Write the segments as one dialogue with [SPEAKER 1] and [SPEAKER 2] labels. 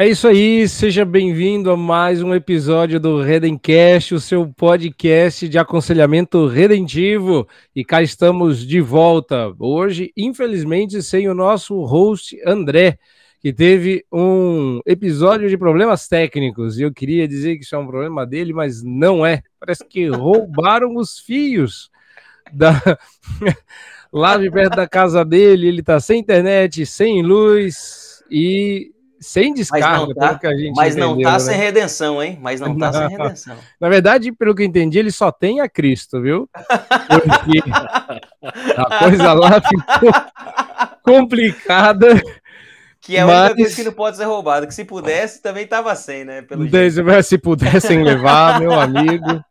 [SPEAKER 1] É isso aí, seja bem-vindo a mais um episódio do Redencast, o seu podcast de aconselhamento redentivo. E cá estamos de volta. Hoje, infelizmente, sem o nosso host André, que teve um episódio de problemas técnicos. E eu queria dizer que isso é um problema dele, mas não é. Parece que roubaram os fios da. Lá de perto da casa dele, ele tá sem internet, sem luz e sem descarga,
[SPEAKER 2] mas não tá,
[SPEAKER 1] que a gente
[SPEAKER 2] mas
[SPEAKER 1] entendeu,
[SPEAKER 2] não tá
[SPEAKER 1] né?
[SPEAKER 2] sem redenção, hein? Mas não tá sem redenção.
[SPEAKER 1] Na verdade, pelo que eu entendi, ele só tem a Cristo, viu? Porque a coisa lá ficou complicada.
[SPEAKER 2] Que é a
[SPEAKER 1] Mas-
[SPEAKER 2] única coisa que não pode ser roubada. Que se pudesse, também tava sem, né? Pelo.
[SPEAKER 1] Desde- Se pudessem levar, meu amigo.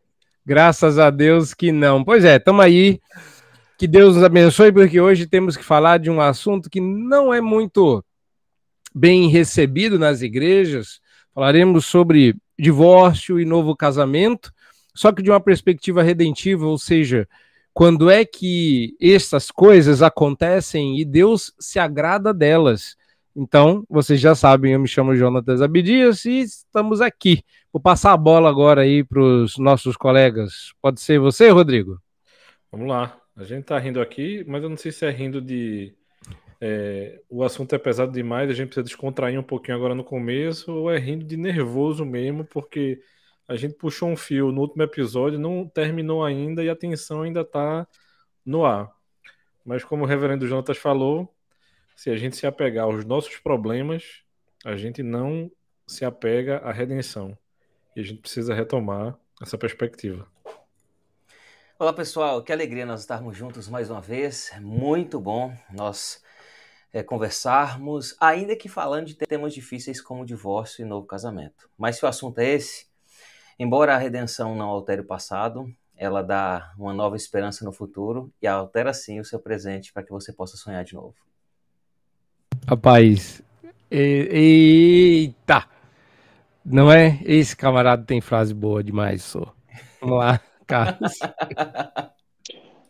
[SPEAKER 1] Graças a Deus que não. Pois é, estamos aí. Que Deus nos abençoe, porque hoje temos que falar de um assunto que não é muito bem recebido nas igrejas. Falaremos sobre divórcio e novo casamento, só que de uma perspectiva redentiva, ou seja, quando é que essas coisas acontecem e Deus se agrada delas. Então, vocês já sabem, eu me chamo Jonatas Abdias e estamos aqui. Vou passar a bola agora aí para os nossos colegas. Pode ser você, Rodrigo?
[SPEAKER 3] Vamos lá. A gente tá rindo aqui, mas eu não sei se é rindo de. É, o assunto é pesado demais, a gente precisa descontrair um pouquinho agora no começo, ou é rindo de nervoso mesmo, porque a gente puxou um fio no último episódio, não terminou ainda e a tensão ainda tá no ar. Mas como o reverendo Jonatas falou, se a gente se apegar aos nossos problemas, a gente não se apega à redenção. E a gente precisa retomar essa perspectiva.
[SPEAKER 2] Olá, pessoal. Que alegria nós estarmos juntos mais uma vez. É muito bom nós é, conversarmos, ainda que falando de temas difíceis como divórcio e novo casamento. Mas se o assunto é esse, embora a redenção não altere o passado, ela dá uma nova esperança no futuro e altera sim o seu presente para que você possa sonhar de novo.
[SPEAKER 1] Rapaz, e- eita! Não é? Esse camarada tem frase boa demais, só. Vamos lá, Carlos.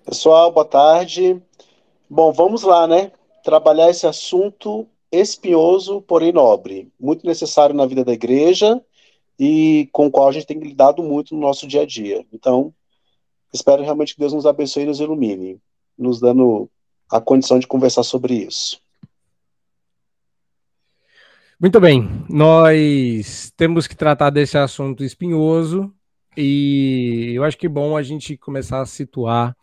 [SPEAKER 4] Pessoal, boa tarde. Bom, vamos lá, né? Trabalhar esse assunto espinhoso, porém nobre, muito necessário na vida da igreja e com o qual a gente tem lidado muito no nosso dia a dia. Então, espero realmente que Deus nos abençoe e nos ilumine, nos dando a condição de conversar sobre isso.
[SPEAKER 1] Muito bem, nós temos que tratar desse assunto espinhoso e eu acho que é bom a gente começar a situar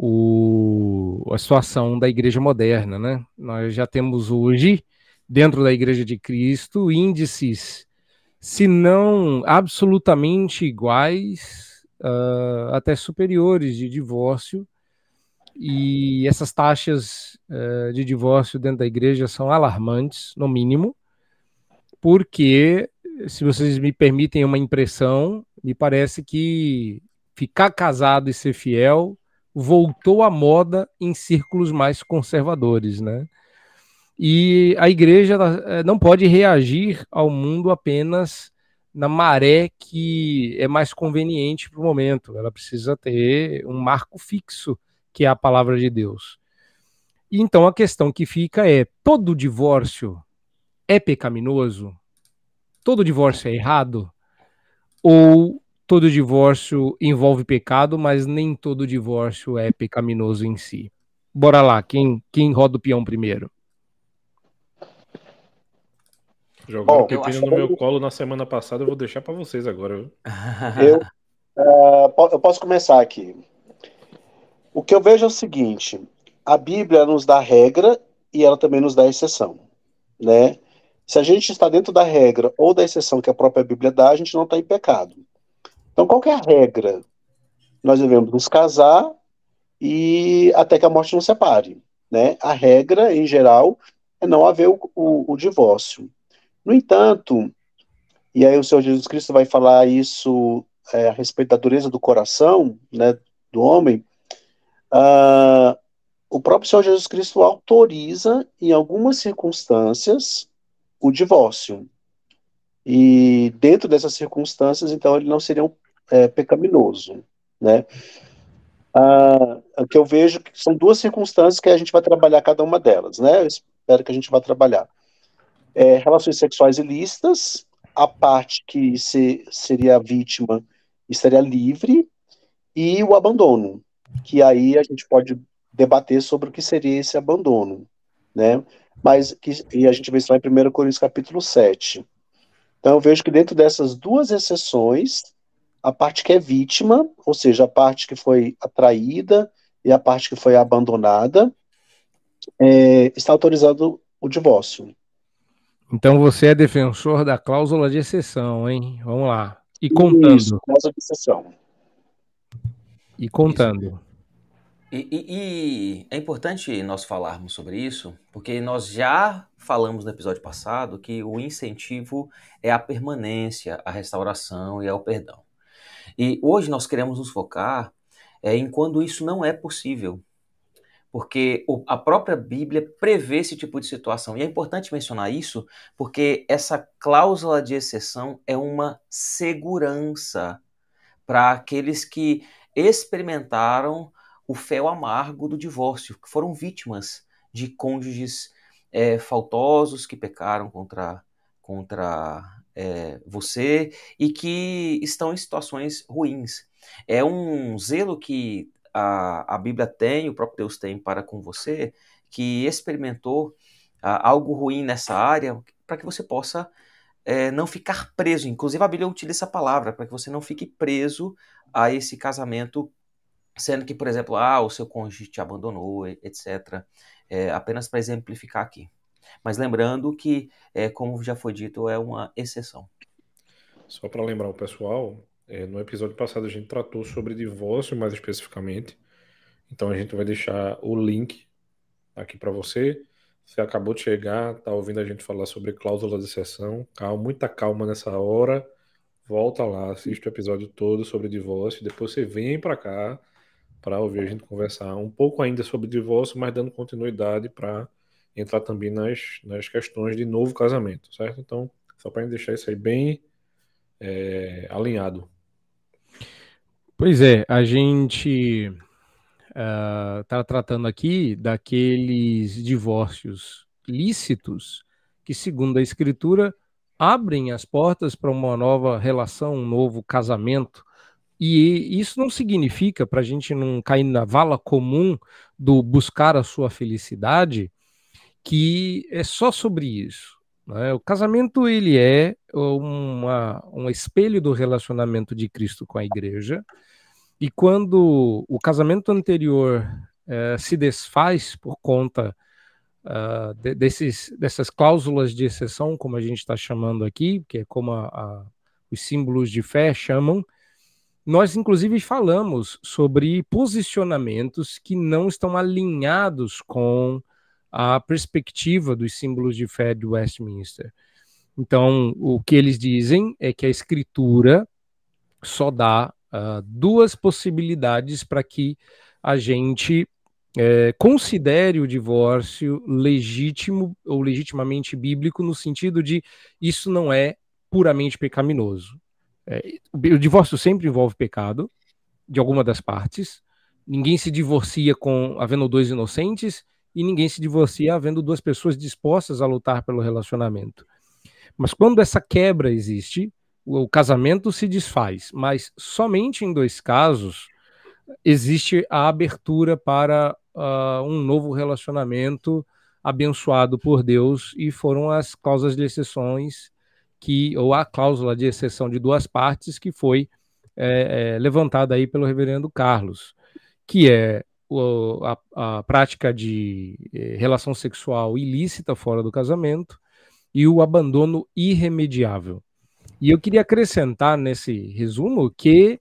[SPEAKER 1] o, a situação da igreja moderna, né? Nós já temos hoje, dentro da igreja de Cristo, índices, se não absolutamente iguais, ah, até superiores de divórcio, e essas taxas eh, de divórcio dentro da igreja são alarmantes, no mínimo, porque, se vocês me permitem uma impressão, me parece que ficar casado e ser fiel voltou à moda em círculos mais conservadores, né? E a igreja eh, não pode reagir ao mundo apenas na maré que é mais conveniente para o momento. Ela precisa ter um marco fixo, que é a palavra de Deus. Então a questão que fica é: todo divórcio é pecaminoso? Todo divórcio é errado? Ou todo divórcio envolve pecado, mas nem todo divórcio é pecaminoso em si? Bora lá, quem, quem roda o peão primeiro?
[SPEAKER 3] Jogaram
[SPEAKER 4] Bom,
[SPEAKER 3] pepino no meu colo na semana passada, eu vou deixar pra vocês agora. viu?
[SPEAKER 4] Eu, po- eu posso começar aqui. O que eu vejo é o seguinte: a Bíblia nos dá regra e ela também nos dá exceção, né? Se a gente está dentro da regra ou da exceção que a própria Bíblia dá, a gente não está em pecado. Então, qual é a regra? Nós devemos nos casar e até que a morte nos separe, né? A regra, em geral, é não haver o, o- o divórcio. No entanto, e aí o Senhor Jesus Cristo vai falar isso é, a respeito da dureza do coração, né, do homem, ah, o próprio Senhor Jesus Cristo autoriza, em algumas circunstâncias, o divórcio. E dentro dessas circunstâncias, então, ele não seria um, é, pecaminoso, né? Ah, o que eu vejo que são duas circunstâncias que a gente vai trabalhar cada uma delas, né? Eu espero que a gente vá trabalhar. é, relações sexuais ilícitas, a parte que se, seria a vítima estaria livre, e o abandono, que aí a gente pode debater sobre o que seria esse abandono, né? Mas que, e a gente vê isso lá em 1 Coríntios capítulo 7. Então eu vejo que dentro dessas duas exceções, a parte que é vítima, ou seja, a parte que foi atraída e a parte que foi abandonada, é, está autorizado o divórcio.
[SPEAKER 1] Então você é defensor da cláusula de exceção, hein? Vamos lá. E contando. Isso,
[SPEAKER 4] cláusula de exceção.
[SPEAKER 1] E contando.
[SPEAKER 2] E, e, e, é importante nós falarmos sobre isso, porque nós já falamos no episódio passado que o incentivo é a permanência, a restauração e é o perdão. E hoje nós queremos nos focar é, em quando isso não é possível, porque a própria Bíblia prevê esse tipo de situação. E é importante mencionar isso, porque essa cláusula de exceção é uma segurança para aqueles que experimentaram o fel amargo do divórcio, que foram vítimas de cônjuges é, faltosos que pecaram contra, contra é, você e que estão em situações ruins. É um zelo que a, a Bíblia tem, o próprio Deus tem para com você, que experimentou a, algo ruim nessa área, para que você possa é, não ficar preso. Inclusive, a Bíblia utiliza essa palavra, para que você não fique preso a esse casamento, sendo que, por exemplo, ah, o seu cônjuge te abandonou, etc. É, apenas para exemplificar aqui. Mas lembrando que, é, como já foi dito, é uma exceção.
[SPEAKER 3] Só para lembrar o pessoal, é, no episódio passado a gente tratou sobre divórcio mais especificamente. Então a gente vai deixar o link aqui para você. Você acabou de chegar, tá ouvindo a gente falar sobre cláusula de exceção. Calma, muita calma nessa hora. Volta lá, assiste o episódio todo sobre divórcio. Depois você vem para cá para ouvir a gente conversar um pouco ainda sobre divórcio, mas dando continuidade para entrar também nas, nas questões de novo casamento, certo? Então, só para deixar isso aí bem é, alinhado.
[SPEAKER 1] Pois é, a gente está uh, tratando aqui daqueles divórcios lícitos que, segundo a Escritura, abrem as portas para uma nova relação, um novo casamento. E isso não significa, para a gente não cair na vala comum do buscar a sua felicidade, que é só sobre isso. Né? O casamento ele é uma, um espelho do relacionamento de Cristo com a igreja, e quando o casamento anterior uh, se desfaz por conta uh, de, desses, dessas cláusulas de exceção, como a gente está chamando aqui, que é como a, a, os símbolos de fé chamam, nós inclusive falamos sobre posicionamentos que não estão alinhados com a perspectiva dos símbolos de fé de Westminster. Então, o que eles dizem é que a escritura só dá uh, duas possibilidades para que a gente é, considere o divórcio legítimo ou legitimamente bíblico, no sentido de isso não é puramente pecaminoso. É, o divórcio sempre envolve pecado, de alguma das partes. Ninguém se divorcia com havendo dois inocentes e ninguém se divorcia havendo duas pessoas dispostas a lutar pelo relacionamento. Mas quando essa quebra existe, o casamento se desfaz, mas somente em dois casos existe a abertura para uh, um novo relacionamento abençoado por Deus e foram as cláusulas de exceções que ou a cláusula de exceção de duas partes que foi é, é, levantada aí pelo Reverendo Carlos, que é a, a, prática de é, relação sexual ilícita fora do casamento e o abandono irremediável. E eu queria acrescentar nesse resumo que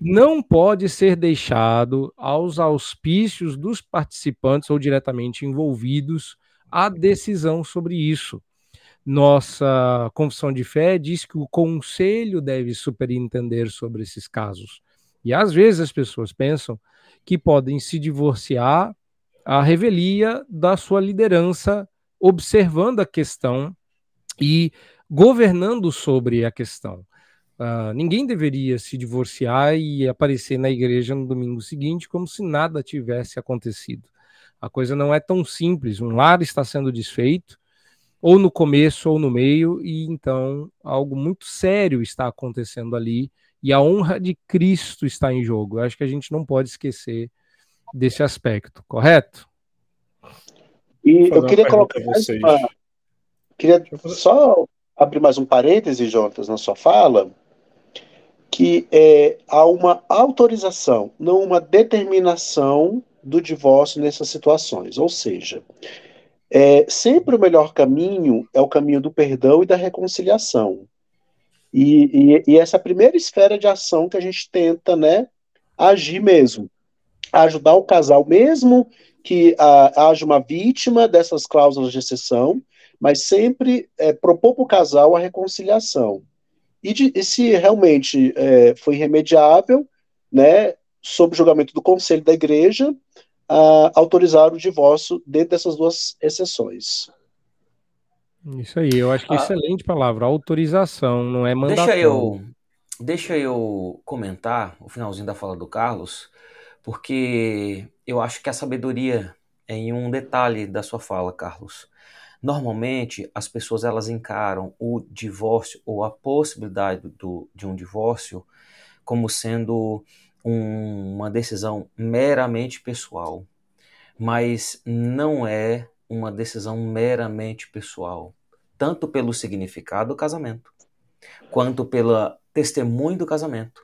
[SPEAKER 1] não pode ser deixado aos auspícios dos participantes ou diretamente envolvidos a decisão sobre isso. Nossa confissão de fé diz que o conselho deve superintender sobre esses casos. E às vezes as pessoas pensam que podem se divorciar à revelia da sua liderança, observando a questão e governando sobre a questão. Uh, ninguém deveria se divorciar e aparecer na igreja no domingo seguinte como se nada tivesse acontecido. A coisa não é tão simples. Um lar está sendo desfeito ou no começo ou no meio, e então algo muito sério está acontecendo ali, e a honra de Cristo está em jogo. Eu acho que a gente não pode esquecer desse aspecto, correto?
[SPEAKER 4] E eu queria colocar mais uma... Queria só abrir mais um parêntese, Jonas, na sua fala, que é, há uma autorização, não uma determinação do divórcio nessas situações. Ou seja, é, sempre o melhor caminho é o caminho do perdão e da reconciliação. E, e, e essa é a primeira esfera de ação que a gente tenta né, agir mesmo. Ajudar o casal, mesmo que ah, haja uma vítima dessas cláusulas de exceção, mas sempre é, propor para o casal a reconciliação. E, de, e se realmente é, foi irremediável, né, sob julgamento do conselho da igreja, a autorizar o divórcio dentro dessas duas exceções.
[SPEAKER 1] Isso aí, eu acho que é ah, excelente palavra, autorização, não é mandatório.
[SPEAKER 2] Deixa eu, deixa eu comentar o finalzinho da fala do Carlos, porque eu acho que a sabedoria é em um detalhe da sua fala, Carlos. Normalmente, as pessoas elas encaram o divórcio ou a possibilidade do, de um divórcio como sendo um, uma decisão meramente pessoal, mas não é uma decisão meramente pessoal, tanto pelo significado do casamento, quanto pelo testemunho do casamento,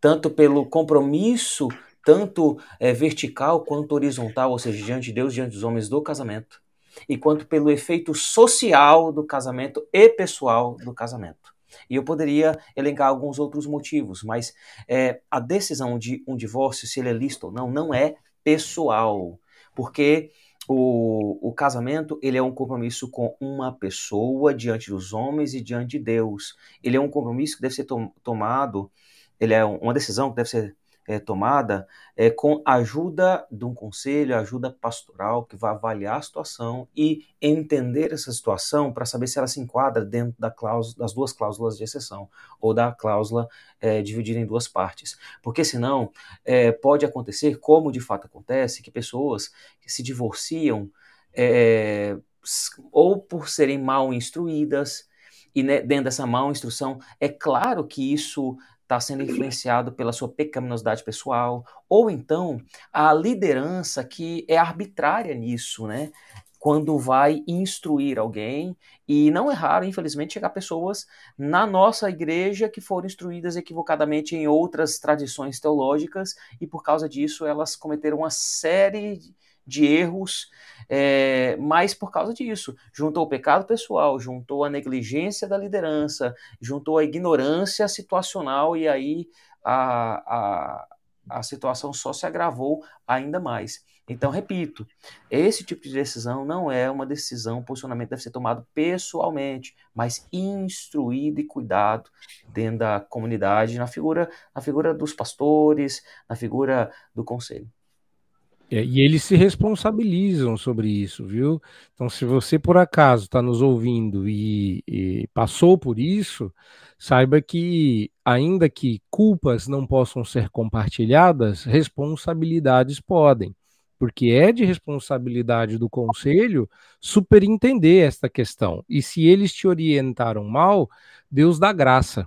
[SPEAKER 2] tanto pelo compromisso, tanto é, vertical quanto horizontal, ou seja, diante de Deus, diante dos homens do casamento, e quanto pelo efeito social do casamento e pessoal do casamento. E eu poderia elencar alguns outros motivos, mas é, a decisão de um divórcio, se ele é lícito ou não, não é pessoal, porque o, o casamento ele é um compromisso com uma pessoa diante dos homens e diante de Deus. Ele é um compromisso que deve ser to tomado, ele é uma decisão que deve ser é, tomada é, com ajuda de um conselho, ajuda pastoral que vai avaliar a situação e entender essa situação para saber se ela se enquadra dentro da cláusula, das duas cláusulas de exceção ou da cláusula é, dividida em duas partes. Porque senão é, pode acontecer, como de fato acontece, que pessoas que se divorciam é, ou por serem mal instruídas, e né, dentro dessa mal instrução, é claro que isso está sendo influenciado pela sua pecaminosidade pessoal, ou então a liderança que é arbitrária nisso, né? Quando vai instruir alguém, e não é raro, infelizmente, chegar pessoas na nossa igreja que foram instruídas equivocadamente em outras tradições teológicas, e por causa disso elas cometeram uma série de erros, é, mas por causa disso, juntou o pecado pessoal, juntou a negligência da liderança, juntou a ignorância situacional e aí a, a, a situação só se agravou ainda mais. Então, repito, esse tipo de decisão não é uma decisão, o posicionamento deve ser tomado pessoalmente, mas instruído e cuidado dentro da comunidade, na figura, na figura dos pastores, na figura do conselho.
[SPEAKER 1] É, e eles se responsabilizam sobre isso, viu? Então, se você por acaso está nos ouvindo e, e, passou por isso, saiba que, ainda que culpas não possam ser compartilhadas, responsabilidades podem, porque é de responsabilidade do conselho superintender esta questão. E se eles te orientaram mal, Deus dá graça.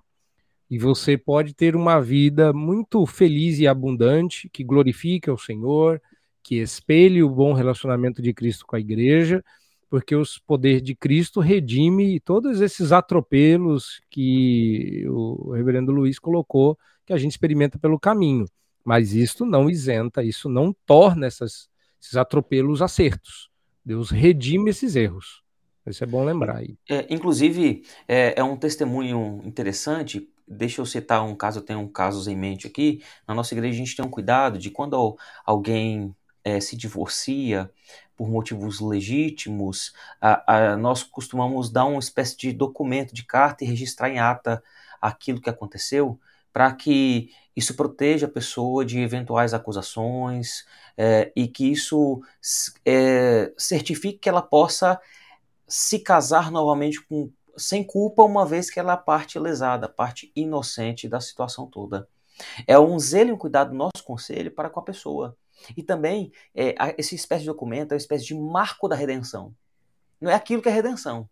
[SPEAKER 1] E você pode ter uma vida muito feliz e abundante, que glorifique ao Senhor, que espelhe o bom relacionamento de Cristo com a igreja, porque o poder de Cristo redime todos esses atropelos que o reverendo Luiz colocou, que a gente experimenta pelo caminho. Mas isso não isenta, isso não torna essas, esses atropelos acertos. Deus redime esses erros. Isso é bom lembrar aí.
[SPEAKER 2] É, inclusive, é, é, um testemunho interessante. Deixa eu citar um caso, eu tenho um casos em mente aqui. Na nossa igreja, a gente tem um cuidado de quando alguém é, se divorcia por motivos legítimos, a, a, nós costumamos dar uma espécie de documento, de carta e registrar em ata aquilo que aconteceu, para que isso proteja a pessoa de eventuais acusações é, e que isso é, certifique que ela possa se casar novamente com, sem culpa, uma vez que ela é a parte lesada, a parte inocente da situação toda. É um zelo e um cuidado do nosso conselho para com a pessoa. E também, é, essa espécie de documento é uma espécie de marco da redenção. Não é aquilo que é redenção.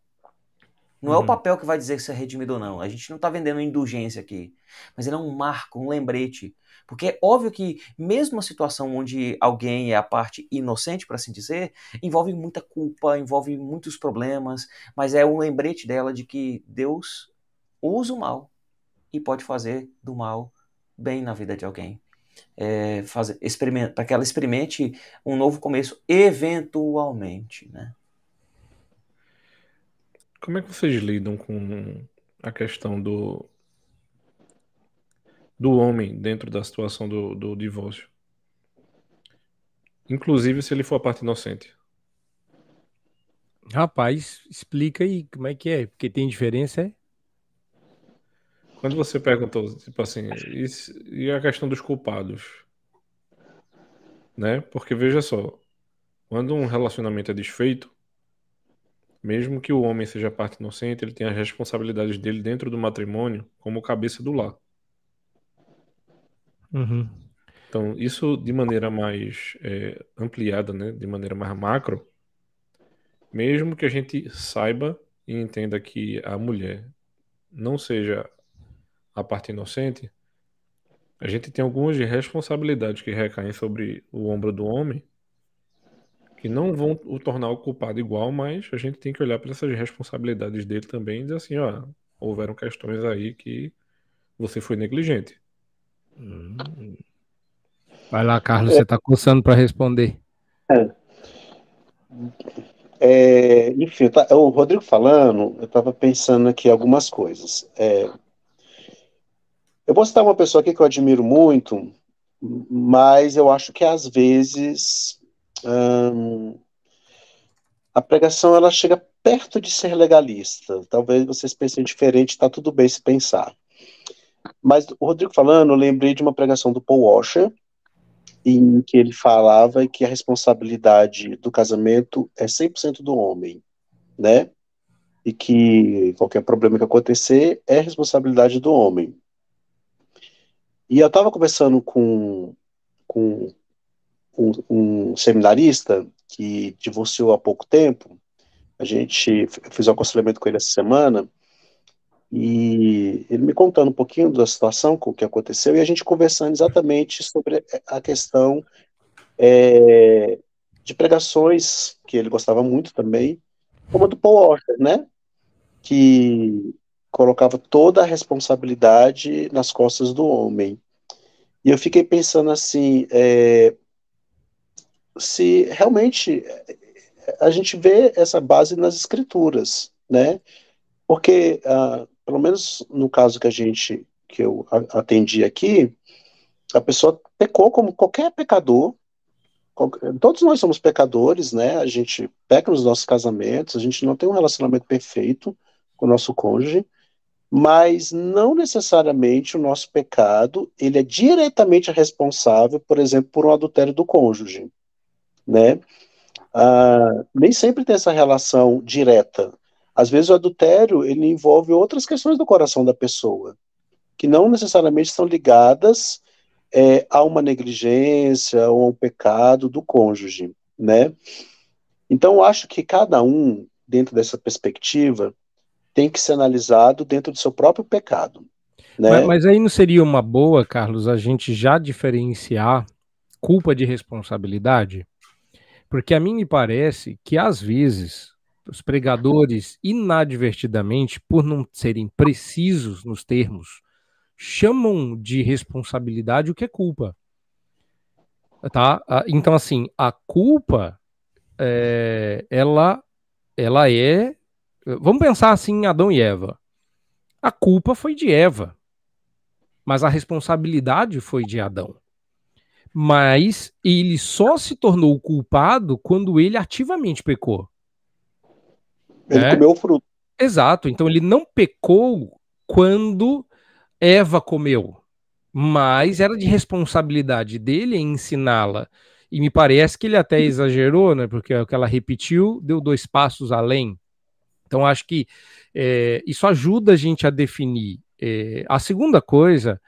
[SPEAKER 2] Não uhum. é o uhum. papel que vai dizer se é redimido ou não. A gente não está vendendo indulgência aqui. Mas ele é um marco, um lembrete. Porque é óbvio que, mesmo a situação onde alguém é a parte inocente, para assim dizer, envolve muita culpa, envolve muitos problemas, mas é um lembrete dela de que Deus usa o mal e pode fazer do mal bem na vida de alguém. É, para que ela experimente um novo começo, eventualmente. Né?
[SPEAKER 3] Como é que vocês lidam com a questão do, do homem dentro da situação do, do divórcio? Inclusive se ele for a parte inocente.
[SPEAKER 1] Rapaz, explica aí como é que é, porque tem diferença, é?
[SPEAKER 3] Quando você perguntou, tipo assim, e, a questão dos culpados? Né? Porque veja só, quando um relacionamento é desfeito, mesmo que o homem seja parte inocente, ele tem as responsabilidades dele dentro do matrimônio como cabeça do lar.
[SPEAKER 1] Uhum.
[SPEAKER 3] Então, isso de maneira mais é, ampliada, né, de maneira mais macro, mesmo que a gente saiba e entenda que a mulher não seja a parte inocente, a gente tem algumas responsabilidades que recaem sobre o ombro do homem que não vão o tornar o culpado igual, mas a gente tem que olhar para essas responsabilidades dele também e dizer assim, ó, houveram questões aí que você foi negligente.
[SPEAKER 1] Hum. Vai lá, Carlos, é. você está coçando para responder.
[SPEAKER 4] É. É, enfim, tá, o Rodrigo falando, eu estava pensando aqui algumas coisas. Eu vou citar uma pessoa aqui que eu admiro muito, mas eu acho que às vezes hum, a pregação ela chega perto de ser legalista. Talvez vocês pensem diferente, está tudo bem se pensar. Mas o Rodrigo falando, eu lembrei de uma pregação do Paul Washer, em que ele falava que a responsabilidade do casamento é 100% do homem, né? E que qualquer problema que acontecer é responsabilidade do homem. E eu estava conversando com, com um, um, seminarista que divorciou há pouco tempo. A gente fez um aconselhamento com ele essa semana e ele me contando um pouquinho da situação, com o que aconteceu, e a gente conversando exatamente sobre a questão é, de pregações que ele gostava muito também, como a do Paul Washer, né? Que colocava toda a responsabilidade nas costas do homem. E eu fiquei pensando assim, é, se realmente a gente vê essa base nas escrituras, né? Porque, uh, pelo menos no caso que a gente, que eu atendi aqui, a pessoa pecou como qualquer pecador, todos nós somos pecadores, né? A gente peca nos nossos casamentos, a gente não tem um relacionamento perfeito com o nosso cônjuge, mas não necessariamente o nosso pecado ele é diretamente responsável, por exemplo, por um adultério do cônjuge, né? Ah, nem sempre tem essa relação direta. Às vezes o adultério ele envolve outras questões do coração da pessoa que não necessariamente estão ligadas é, a uma negligência ou a um pecado do cônjuge, né? Então acho que cada um dentro dessa perspectiva tem que ser analisado dentro do seu próprio pecado. Né?
[SPEAKER 1] Mas, mas, aí não seria uma boa, Carlos, a gente já diferenciar culpa de responsabilidade? Porque a mim me parece que às vezes os pregadores, inadvertidamente, por não serem precisos nos termos, chamam de responsabilidade o que é culpa. Tá? Então, assim, a culpa, é, ela, ela é Vamos pensar assim em Adão e Eva. A culpa foi de Eva, mas a responsabilidade foi de Adão. Mas ele só se tornou culpado quando ele ativamente pecou.
[SPEAKER 4] Ele é? comeu o fruto.
[SPEAKER 1] Exato. Então ele não pecou quando Eva comeu, mas era de responsabilidade dele ensiná-la. E me parece que ele até exagerou, né? Porque o que ela repetiu deu dois passos além. Então, acho que é, isso ajuda a gente a definir. É, a segunda coisa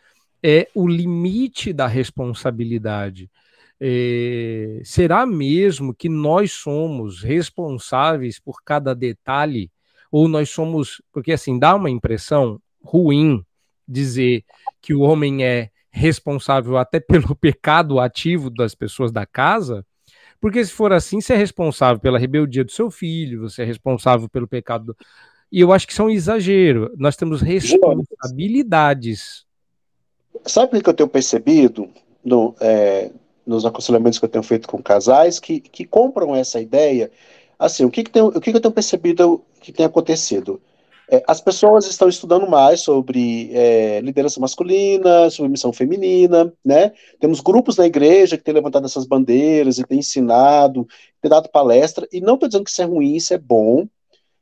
[SPEAKER 1] é o limite da responsabilidade. É, será mesmo que nós somos responsáveis por cada detalhe? Ou nós somos. Porque assim, dá uma impressão ruim dizer que o homem é responsável até pelo pecado ativo das pessoas da casa, porque se for assim, você é responsável pela rebeldia do seu filho, você é responsável pelo pecado. Do... E eu acho que isso é um exagero. Nós temos responsabilidades.
[SPEAKER 4] Sabe o que eu tenho percebido no, é, nos aconselhamentos que eu tenho feito com casais que, que compram essa ideia? Assim, o que, que, tem, o que, que eu tenho percebido que tem acontecido? É, as pessoas estão estudando mais sobre é, liderança masculina, sobre missão feminina, né? Temos grupos na igreja que têm levantado essas bandeiras e têm ensinado, têm dado palestra, e não estou dizendo que isso é ruim, isso é bom,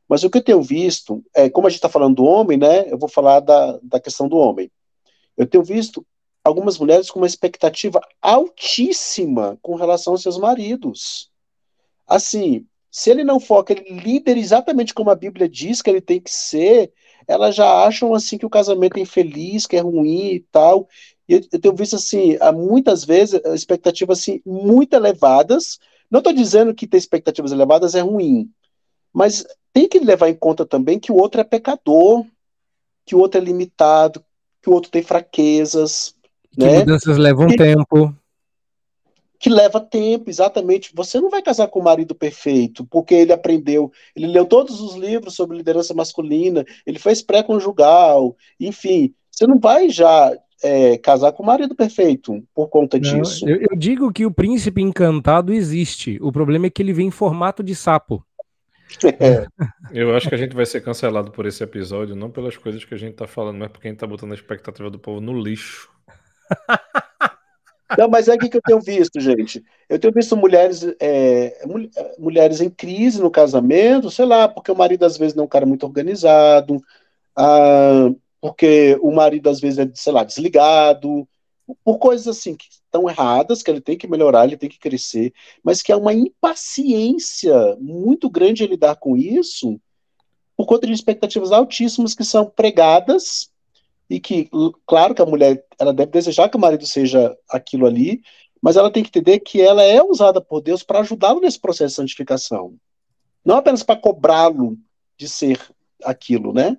[SPEAKER 4] mas o que eu tenho visto, é, como a gente está falando do homem, né? Eu vou falar da, da questão do homem. Eu tenho visto algumas mulheres com uma expectativa altíssima com relação aos seus maridos. Assim, se ele não for aquele líder exatamente como a Bíblia diz que ele tem que ser, elas já acham assim que o casamento é infeliz, que é ruim e tal. E eu, tenho visto assim, muitas vezes expectativas assim muito elevadas. Não estou dizendo que ter expectativas elevadas é ruim, mas tem que levar em conta também que o outro é pecador, que o outro é limitado, que o outro tem fraquezas.
[SPEAKER 1] Que
[SPEAKER 4] né?
[SPEAKER 1] mudanças levam e, tempo
[SPEAKER 4] que leva tempo, exatamente. Você não vai casar com o marido perfeito, porque ele aprendeu, ele leu todos os livros sobre liderança masculina, ele fez pré-conjugal, enfim. Você não vai já é, casar com o marido perfeito por conta não, disso.
[SPEAKER 1] Eu, eu, digo que o príncipe encantado existe. O problema é que ele vem em formato de sapo.
[SPEAKER 3] É. Eu acho que a gente vai ser cancelado por esse episódio, não pelas coisas que a gente tá falando, mas porque a gente tá botando a expectativa do povo no lixo.
[SPEAKER 4] Não, mas é o que eu tenho visto, gente. Eu tenho visto mulheres, é, mulheres em crise no casamento, sei lá, porque o marido às vezes não é um cara muito organizado, ah, porque o marido às vezes é, sei lá, desligado, por coisas assim que estão erradas, que ele tem que melhorar, ele tem que crescer, mas que há uma impaciência muito grande em lidar com isso, por conta de expectativas altíssimas que são pregadas e que, claro que a mulher ela deve desejar que o marido seja aquilo ali, mas ela tem que entender que ela é usada por Deus para ajudá-lo nesse processo de santificação. Não apenas para cobrá-lo de ser aquilo, né?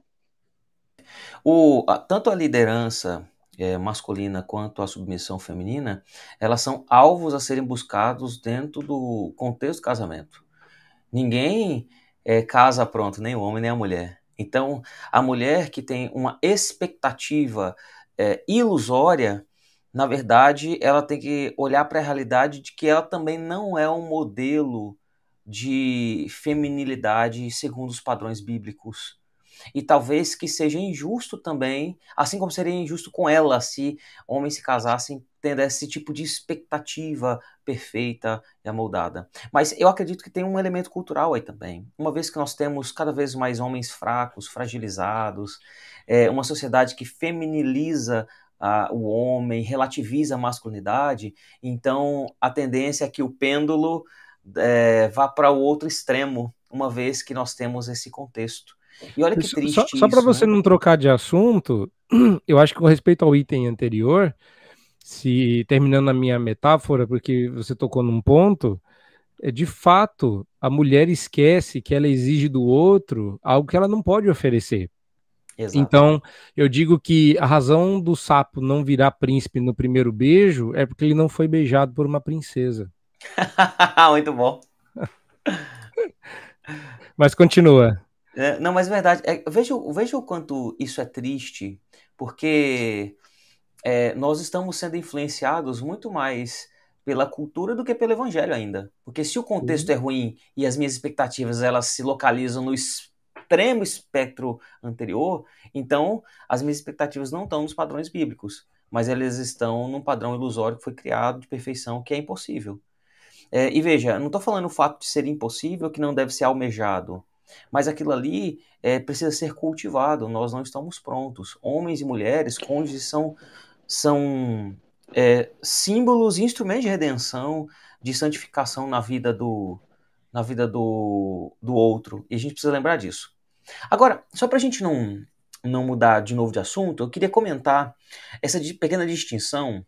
[SPEAKER 2] O, a, tanto a liderança é, masculina quanto a submissão feminina, elas são alvos a serem buscados dentro do contexto do casamento. Ninguém é, casa pronto, nem o homem nem a mulher. Então, a mulher que tem uma expectativa é, ilusória, na verdade, ela tem que olhar para a realidade de que ela também não é um modelo de feminilidade segundo os padrões bíblicos. E talvez que seja injusto também, assim como seria injusto com ela se homens se casassem tendo esse tipo de expectativa perfeita e amoldada. Mas eu acredito que tem um elemento cultural aí também. Uma vez que nós temos cada vez mais homens fracos, fragilizados, é, uma sociedade que feminiliza uh, o homem, relativiza a masculinidade, então a tendência é que o pêndulo é, vá para o outro extremo, uma vez que nós temos esse contexto. E olha que triste.
[SPEAKER 1] Só, só para você né? não trocar de assunto, eu acho que com respeito ao item anterior, se terminando a minha metáfora, porque você tocou num ponto, é de fato a mulher esquece que ela exige do outro algo que ela não pode oferecer. Exato. Então, eu digo que a razão do sapo não virar príncipe no primeiro beijo é porque ele não foi beijado por uma princesa.
[SPEAKER 2] Muito bom.
[SPEAKER 1] Mas continua.
[SPEAKER 2] É, não, mas é verdade. É, veja, veja o quanto isso é triste, porque é, nós estamos sendo influenciados muito mais pela cultura do que pelo evangelho ainda. Porque se o contexto uhum. é ruim e as minhas expectativas elas se localizam no extremo espectro anterior, então as minhas expectativas não estão nos padrões bíblicos, mas elas estão num padrão ilusório que foi criado de perfeição que é impossível. É, e veja, não estou falando o fato de ser impossível que não deve ser almejado, mas aquilo ali é, precisa ser cultivado, nós não estamos prontos. Homens e mulheres, cônjuges são são é, símbolos, instrumentos de redenção, de santificação na vida do na vida do, do outro. E a gente precisa lembrar disso. Agora, só para a gente não, não mudar de novo de assunto, eu queria comentar essa pequena distinção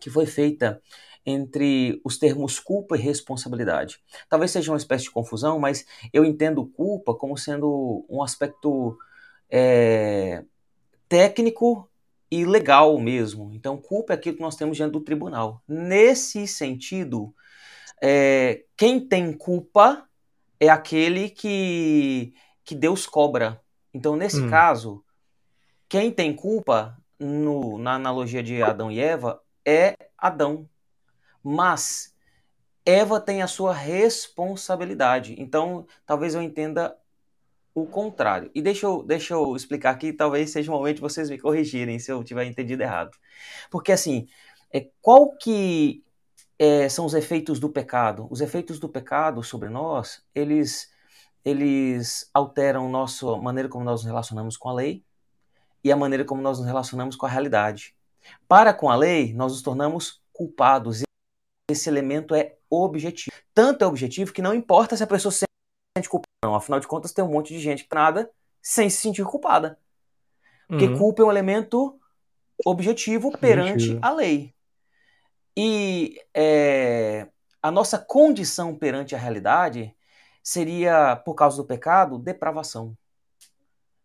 [SPEAKER 2] que foi feita entre os termos culpa e responsabilidade. Talvez seja uma espécie de confusão, mas eu entendo culpa como sendo um aspecto é, técnico e legal mesmo. Então, culpa é aquilo que nós temos diante do tribunal. Nesse sentido, é, quem tem culpa é aquele que, que Deus cobra. Então, nesse hum. caso, quem tem culpa, no, na analogia de Adão e Eva, é Adão. Mas Eva tem a sua responsabilidade. Então, talvez eu entenda o contrário. E deixa eu, deixa eu explicar aqui, talvez seja o momento de vocês me corrigirem se eu tiver entendido errado. Porque assim, é, qual que é, são os efeitos do pecado? Os efeitos do pecado sobre nós, eles, eles alteram nossa maneira como nós nos relacionamos com a lei e a maneira como nós nos relacionamos com a realidade. Para com a lei, nós nos tornamos culpados. Esse elemento é objetivo. Tanto é objetivo que não importa se a pessoa sente culpada não. Afinal de contas, tem um monte de gente que nada sem se sentir culpada. Porque uhum. culpa é um elemento objetivo perante a lei. E é, a nossa condição perante a realidade seria, por causa do pecado, depravação.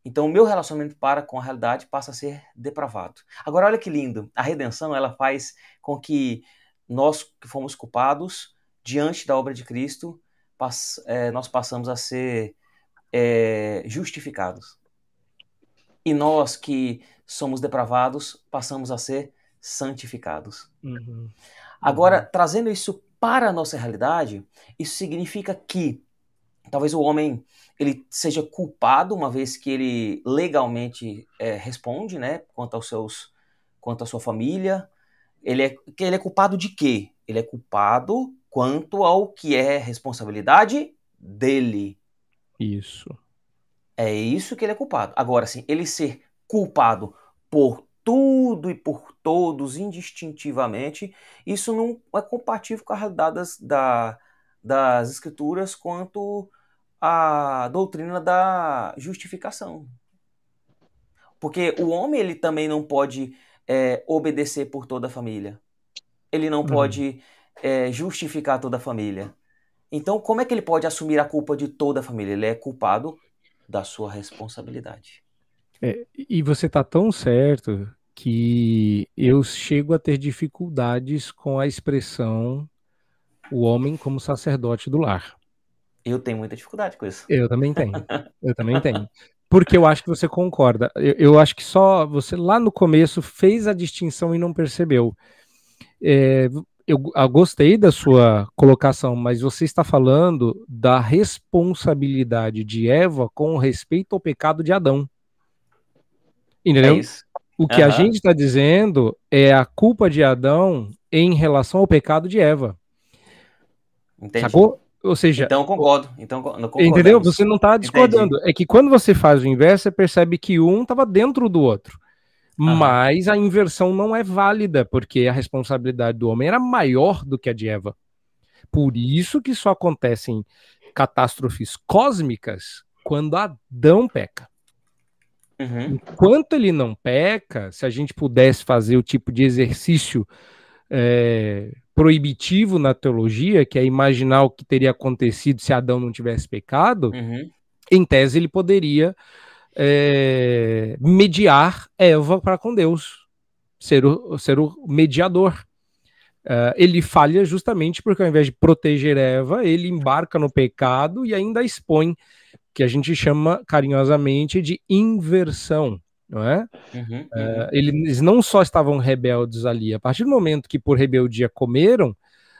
[SPEAKER 2] Então, o meu relacionamento para com a realidade passa a ser depravado. Agora, olha que lindo. A redenção, ela faz com que nós que fomos culpados, diante da obra de Cristo, pass é, nós passamos a ser é, justificados. E nós que somos depravados, passamos a ser santificados. Uhum. Agora, uhum. trazendo isso para a nossa realidade, isso significa que talvez o homem ele seja culpado uma vez que ele legalmente é, responde, né, quanto aos seus, quanto à sua família. Ele é, ele é culpado de quê? Ele é culpado quanto ao que é responsabilidade dele.
[SPEAKER 1] Isso.
[SPEAKER 2] É isso que ele é culpado. Agora, sim, ele ser culpado por tudo e por todos indistintivamente, isso não é compatível com a realidade das, da, das escrituras quanto à doutrina da justificação. Porque o homem ele também não pode é, obedecer por toda a família. Ele não uhum. pode é, justificar toda a família. Então, como é que ele pode assumir a culpa de toda a família? Ele é culpado da sua responsabilidade.
[SPEAKER 1] É, e você está tão certo que eu chego a ter dificuldades com a expressão o homem como sacerdote do lar.
[SPEAKER 2] Eu tenho muita dificuldade com isso.
[SPEAKER 1] Eu também tenho. Eu também tenho. Porque eu acho que você concorda. Eu, eu, acho que só você lá no começo fez a distinção e não percebeu. É, eu, eu, gostei da sua colocação, mas você está falando da responsabilidade de Eva com respeito ao pecado de Adão. Entendeu? É o que uhum. a gente está dizendo é a culpa de Adão em relação ao pecado de Eva.
[SPEAKER 2] Entendi. Sacou?
[SPEAKER 1] Ou seja,
[SPEAKER 2] então eu concordo. Então,
[SPEAKER 1] entendeu? Você não está discordando. Entendi. É que quando você faz o inverso, você percebe que um estava dentro do outro. Mas a inversão não é válida, porque a responsabilidade do homem era maior do que a de Eva. Por isso que só acontecem catástrofes cósmicas quando Adão peca. Uhum. Enquanto ele não peca, se a gente pudesse fazer o tipo de exercício é, proibitivo na teologia, que é imaginar o que teria acontecido se Adão não tivesse pecado, uhum. em tese ele poderia é, mediar Eva para com Deus, ser o, ser o mediador. Uh, ele falha justamente porque ao invés de proteger Eva, ele embarca no pecado e ainda expõe, que a gente chama carinhosamente de inversão. Não é? Uhum, uh, Eles não só estavam rebeldes ali, a partir do momento que por rebeldia comeram,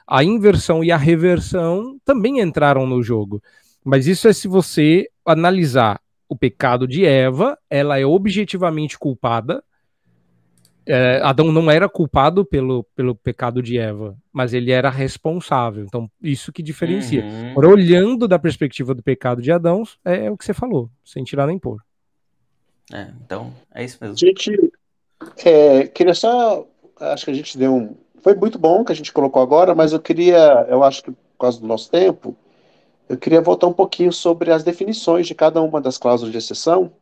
[SPEAKER 1] a inversão e a reversão também entraram no jogo. Mas isso é se você analisar o pecado de Eva, ela é objetivamente culpada. É, Adão não era culpado pelo, pelo pecado de Eva, mas ele era responsável. Então, isso que diferencia. Uhum. Agora, olhando da perspectiva do pecado de Adão, é, é o que você falou, sem tirar nem pôr.
[SPEAKER 2] É, então, é isso mesmo.
[SPEAKER 4] Gente, é, queria só. Acho que a gente deu um. Foi muito bom que a gente colocou agora, mas eu queria. Eu acho que por causa do nosso tempo, eu queria voltar um pouquinho sobre as definições de cada uma das cláusulas de exceção,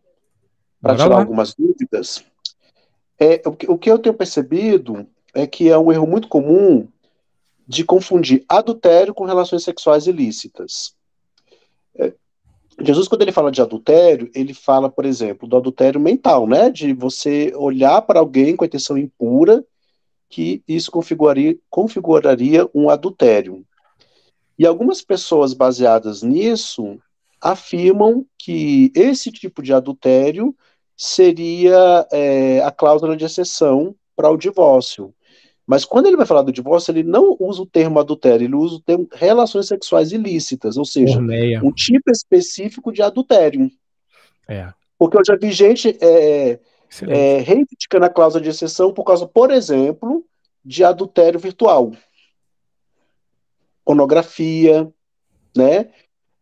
[SPEAKER 4] para tirar lá. algumas dúvidas. É, o, o que eu tenho percebido é que é um erro muito comum de confundir adultério com relações sexuais ilícitas. É, Jesus, quando ele fala de adultério, ele fala, por exemplo, do adultério mental, né? De você olhar para alguém com a intenção impura, que isso configuraria, configuraria um adultério. E algumas pessoas baseadas nisso afirmam que esse tipo de adultério seria é, a cláusula de exceção para o divórcio. Mas quando ele vai falar do divórcio, ele não usa o termo adultério, ele usa o termo relações sexuais ilícitas, ou seja, um tipo específico de adultério.
[SPEAKER 1] É.
[SPEAKER 4] Porque eu já vi gente é, é, reivindicando a cláusula de exceção por causa, por exemplo, de adultério virtual. Pornografia, né?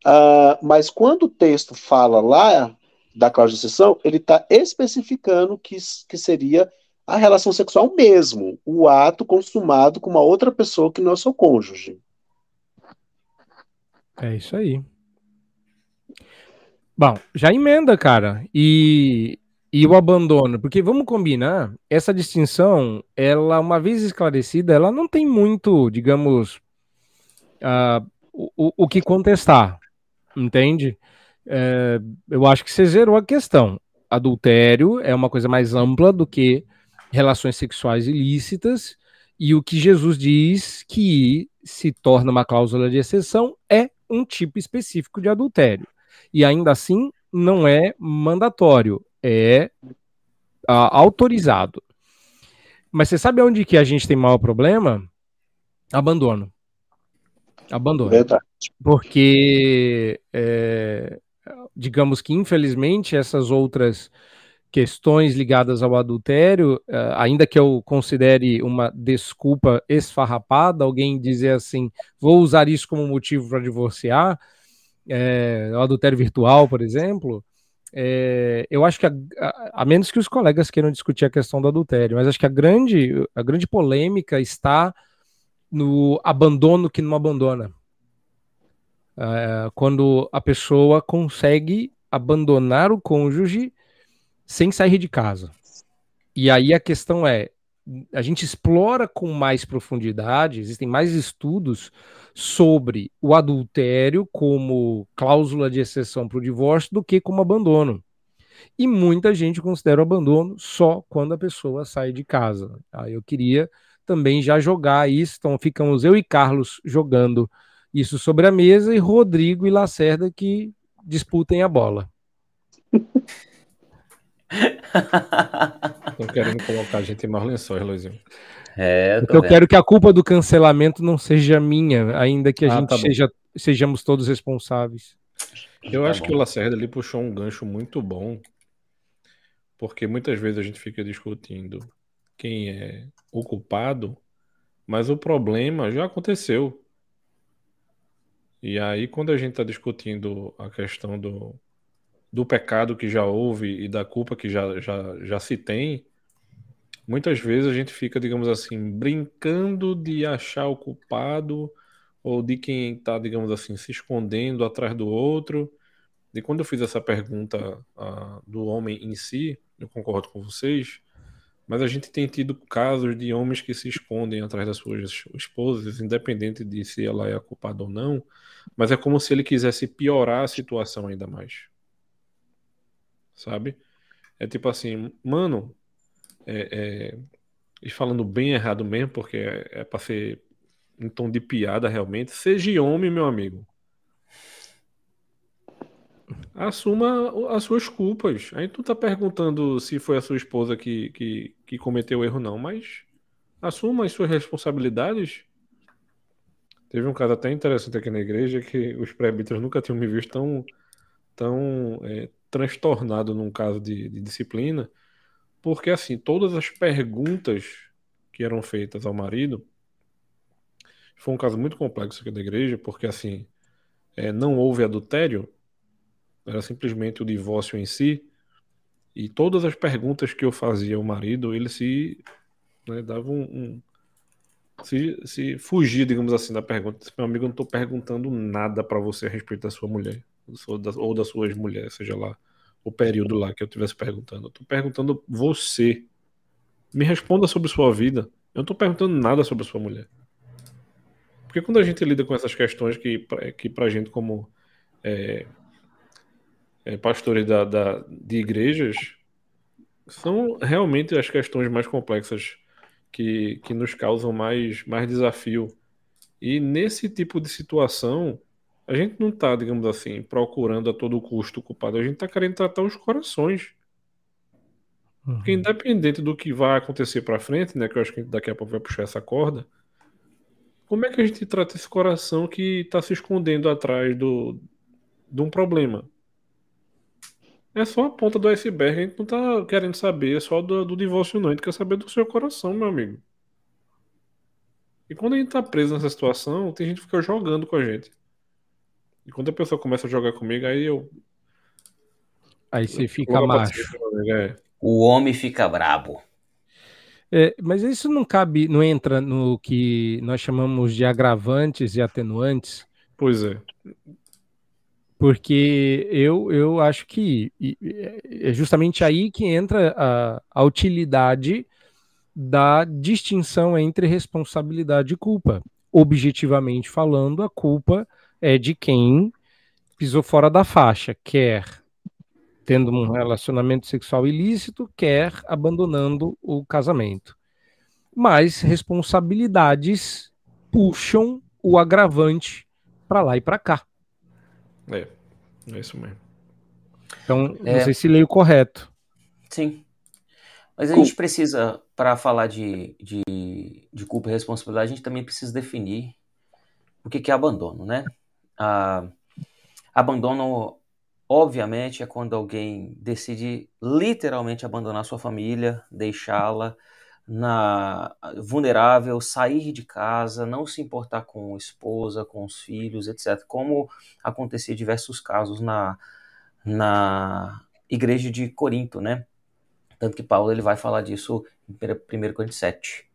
[SPEAKER 4] Ah, mas quando o texto fala lá da cláusula de exceção, ele está especificando que, que seria a relação sexual mesmo, o ato consumado com uma outra pessoa que não é seu cônjuge.
[SPEAKER 1] É isso aí. Bom, já emenda, cara. E, e o abandono, porque vamos combinar, essa distinção, ela, uma vez esclarecida, ela não tem muito, digamos, uh, o, o que contestar, entende? É, eu acho que você zerou a questão. Adultério é uma coisa mais ampla do que relações sexuais ilícitas, e o que Jesus diz que se torna uma cláusula de exceção é um tipo específico de adultério. E ainda assim, não é mandatório, é ah, autorizado. Mas você sabe onde que a gente tem maior problema? Abandono. Abandono. Verdade. Porque, é, digamos que, infelizmente, essas outras questões ligadas ao adultério, eh, ainda que eu considere uma desculpa esfarrapada, alguém dizer assim, vou usar isso como motivo para divorciar, é, o adultério virtual, por exemplo, é, eu acho que, a, a, a, menos que os colegas queiram discutir a questão do adultério, mas acho que a grande, a grande polêmica está no abandono que não abandona. É, quando a pessoa consegue abandonar o cônjuge sem sair de casa. E aí a questão é, a gente explora com mais profundidade, existem mais estudos sobre o adultério como cláusula de exceção para o divórcio do que como abandono. E muita gente considera o abandono só quando a pessoa sai de casa. Aí eu queria também já jogar isso, então ficamos eu e Carlos jogando isso sobre a mesa e Rodrigo e Lacerda que disputem a bola.
[SPEAKER 3] Estão querendo colocar a gente em mais lençóis, Luizinho.
[SPEAKER 1] É, eu quero que a culpa do cancelamento não seja minha, ainda que a ah, gente tá seja, sejamos todos responsáveis.
[SPEAKER 3] Eu tá acho bom. que o Lacerda ali puxou um gancho muito bom, porque muitas vezes a gente fica discutindo quem é o culpado, mas o problema já aconteceu. E aí, quando a gente está discutindo a questão do, do pecado que já houve e da culpa que já, já, já se tem, muitas vezes a gente fica, digamos assim, brincando de achar o culpado ou de quem está, digamos assim, se escondendo atrás do outro. E quando eu fiz essa pergunta uh, do homem em si, eu concordo com vocês, mas a gente tem tido casos de homens que se escondem atrás das suas esposas, independente de se ela é culpada ou não, mas é como se ele quisesse piorar a situação ainda mais sabe? É tipo assim, mano, é, é, e falando bem errado mesmo, porque é, é pra ser em tom de piada realmente, seja homem, meu amigo. Assuma as suas culpas. Aí tu tá perguntando se foi a sua esposa que, que, que cometeu erro, não, mas assuma as suas responsabilidades. Teve um caso até interessante aqui na igreja que os presbíteros nunca tinham me visto tão, tão é, transtornado num caso de, de disciplina, porque assim, todas as perguntas que eram feitas ao marido foi um caso muito complexo aqui da igreja, porque assim, é, não houve adultério, era simplesmente o divórcio em si, e todas as perguntas que eu fazia ao marido, ele se né, dava um, um se, se fugir, digamos assim, da pergunta. Meu amigo, eu não estou perguntando nada para você a respeito da sua mulher ou das suas mulheres, seja lá o período lá que eu estivesse perguntando. Eu tô perguntando você. Me responda sobre sua vida. Eu não tô perguntando nada sobre sua mulher. Porque quando a gente lida com essas questões que, que para a gente, como é, é, pastores da, da, de igrejas, são realmente as questões mais complexas que, que nos causam mais, mais desafio. E nesse tipo de situação, a gente não está, digamos assim, procurando a todo custo o culpado, a gente está querendo tratar os corações. Uhum. Porque independente do que vai acontecer para frente, né, que eu acho que daqui a pouco vai puxar essa corda, como é que a gente trata esse coração que está se escondendo atrás do, de um problema? É só a ponta do iceberg, a gente não tá querendo saber é só do, do divórcio, não. A gente quer saber do seu coração, meu amigo. E quando a gente tá preso nessa situação, tem gente que fica jogando com a gente. E quando a pessoa começa a jogar comigo, aí eu.
[SPEAKER 1] Aí você fica macho.
[SPEAKER 2] É. O homem fica brabo.
[SPEAKER 1] É, mas isso não cabe, não entra no que nós chamamos de agravantes e atenuantes.
[SPEAKER 3] Pois é.
[SPEAKER 1] Porque eu, eu acho que é justamente aí que entra a, a utilidade da distinção entre responsabilidade e culpa. Objetivamente falando, a culpa é de quem pisou fora da faixa, quer tendo um relacionamento sexual ilícito, quer abandonando o casamento. Mas responsabilidades puxam o agravante para lá e para cá.
[SPEAKER 3] É, é isso mesmo.
[SPEAKER 1] Então, é... não sei se leio correto.
[SPEAKER 2] Sim. Mas a gente precisa, para falar de, de, de, culpa e responsabilidade, a gente também precisa definir o que, que é abandono, né? Ah, abandono Obviamente é quando alguém decide literalmente abandonar sua família, deixá-la na vulnerável, sair de casa, não se importar com a esposa, com os filhos, etc. Como acontecia diversos casos na, na igreja de Corinto, né? Tanto que Paulo ele vai falar disso em 1 Coríntios 7.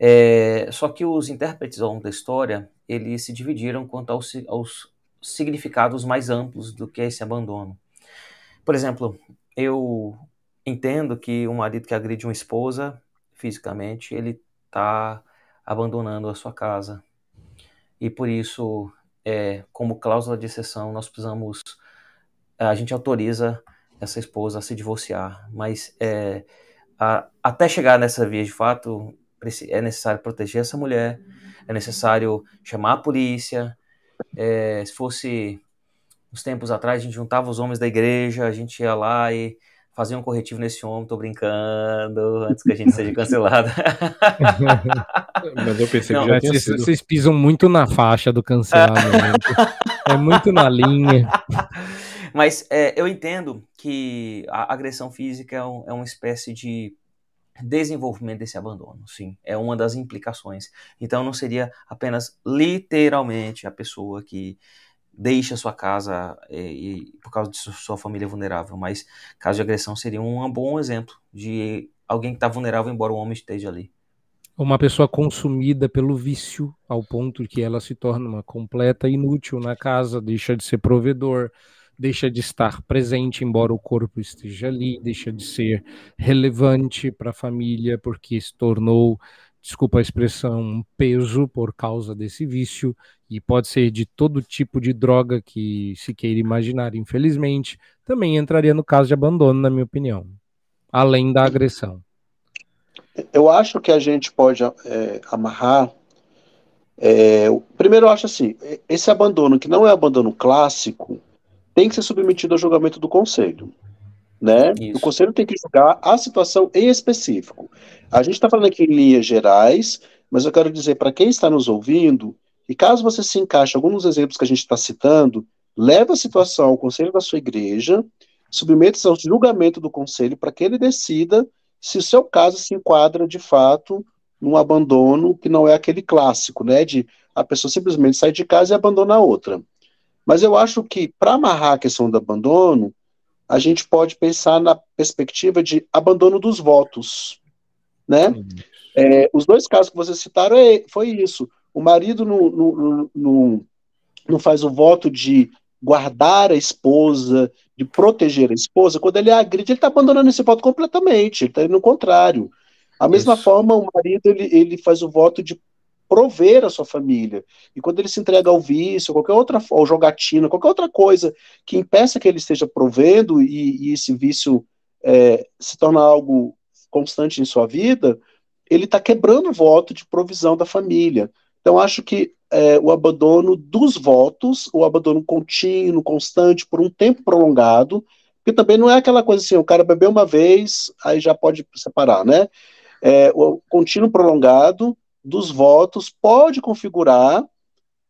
[SPEAKER 2] É, só que os intérpretes ao longo da história, eles se dividiram quanto aos, aos significados mais amplos do que esse abandono. Por exemplo, eu entendo que um marido que agride uma esposa fisicamente, ele está abandonando a sua casa. E por isso, é, como cláusula de exceção, nós precisamos, a gente autoriza essa esposa a se divorciar, mas é, a, até chegar nessa via de fato, é necessário proteger essa mulher, é necessário chamar a polícia, é, se fosse uns tempos atrás, a gente juntava os homens da igreja, a gente ia lá e fazia um corretivo nesse homem, tô brincando, antes que a gente seja cancelado.
[SPEAKER 1] Mas eu pensei Não, que já tinha vocês, sido. Vocês pisam muito na faixa do cancelamento. é muito na linha.
[SPEAKER 2] Mas é, eu entendo que a agressão física é, um, é uma espécie de desenvolvimento desse abandono, sim, é uma das implicações. Então não seria apenas literalmente a pessoa que deixa sua casa e, é, e, por causa de sua família vulnerável, mas caso de agressão seria um bom exemplo de alguém que está vulnerável embora o homem esteja ali.
[SPEAKER 1] Uma pessoa consumida pelo vício ao ponto que ela se torna uma completa inútil na casa, deixa de ser provedor, deixa de estar presente, embora o corpo esteja ali, deixa de ser relevante para a família, porque se tornou, desculpa a expressão, um peso por causa desse vício, e pode ser de todo tipo de droga que se queira imaginar, infelizmente, também entraria no caso de abandono, na minha opinião, além da agressão.
[SPEAKER 4] Eu acho que a gente pode é, amarrar. É, primeiro, eu acho assim: esse abandono, que não é abandono clássico, tem que ser submetido ao julgamento do conselho. Né? O conselho tem que julgar a situação em específico. A gente está falando aqui em linhas gerais, mas eu quero dizer para quem está nos ouvindo, que caso você se encaixe em alguns dos exemplos que a gente está citando, leve a situação ao conselho da sua igreja, submeta-se ao julgamento do conselho para que ele decida se o seu caso se enquadra de fato num abandono que não é aquele clássico, né, de a pessoa simplesmente sair de casa e abandonar a outra. Mas eu acho que, para amarrar a questão do abandono, a gente pode pensar na perspectiva de abandono dos votos. Né? É, os dois casos que vocês citaram é, foi isso. O marido não, não, não, não faz o voto de guardar a esposa, de proteger a esposa, quando ele agride, ele está abandonando esse voto completamente, ele está indo no contrário. A mesma Isso. forma, o marido ele, ele faz o voto de prover a sua família. E quando ele se entrega ao vício, qualquer outra, ao jogatina, qualquer outra coisa que impeça que ele esteja provendo e, e esse vício é, se torna algo constante em sua vida, ele está quebrando o voto de provisão da família. Então, acho que é, o abandono dos votos, o abandono contínuo, constante, por um tempo prolongado, porque também não é aquela coisa assim, o cara bebeu uma vez, aí já pode separar, né? É, o contínuo prolongado dos votos pode configurar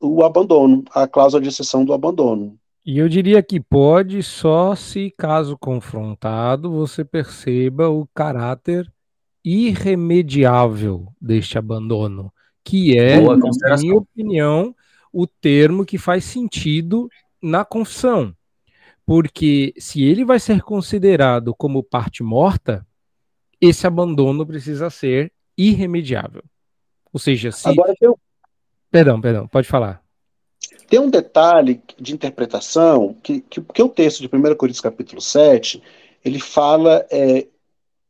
[SPEAKER 4] o abandono, a cláusula de exceção do abandono.
[SPEAKER 1] E eu diria que pode só se, caso confrontado, você perceba o caráter irremediável deste abandono, que é, na minha opinião, o termo que faz sentido na confissão. Porque se ele vai ser considerado como parte morta, esse abandono precisa ser irremediável. Ou seja, se. Agora, eu... Perdão, perdão, pode falar.
[SPEAKER 4] Tem um detalhe de interpretação que, que, que o texto de 1 Coríntios capítulo 7, ele fala é,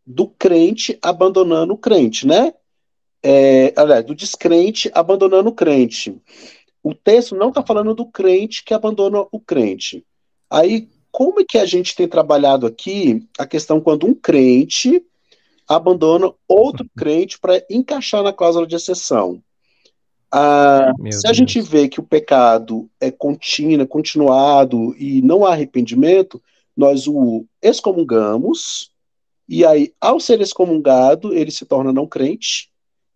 [SPEAKER 4] do crente abandonando o crente, né? É, aliás, do descrente abandonando o crente. O texto não está falando do crente que abandona o crente. Aí, como é que a gente tem trabalhado aqui a questão quando um crente abandona outro crente para encaixar na cláusula de exceção? Ah, se Deus. a gente vê que o pecado é contínuo, continuado e não há arrependimento, nós o excomungamos, e aí, ao ser excomungado, ele se torna não crente,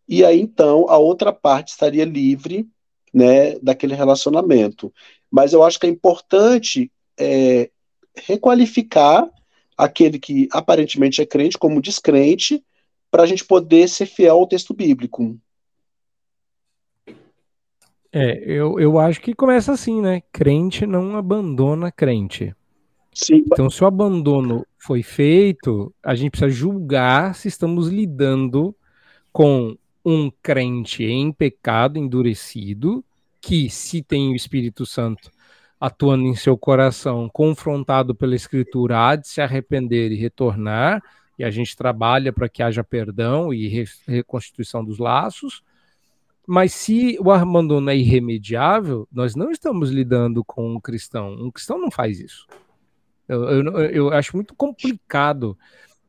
[SPEAKER 4] e aí então a outra parte estaria livre né, daquele relacionamento. Mas eu acho que é importante é, requalificar aquele que aparentemente é crente como descrente, para a gente poder ser fiel ao texto bíblico.
[SPEAKER 1] É, eu, eu acho que começa assim, né? Crente não abandona crente. Sim. Então, se o abandono foi feito, a gente precisa julgar se estamos lidando com um crente em pecado endurecido, que se tem o Espírito Santo atuando em seu coração, confrontado pela Escritura, há de se arrepender e retornar, e a gente trabalha para que haja perdão e re reconstituição dos laços. Mas se o abandono é irremediável, nós não estamos lidando com um cristão. Um cristão não faz isso. Eu, eu, eu acho muito complicado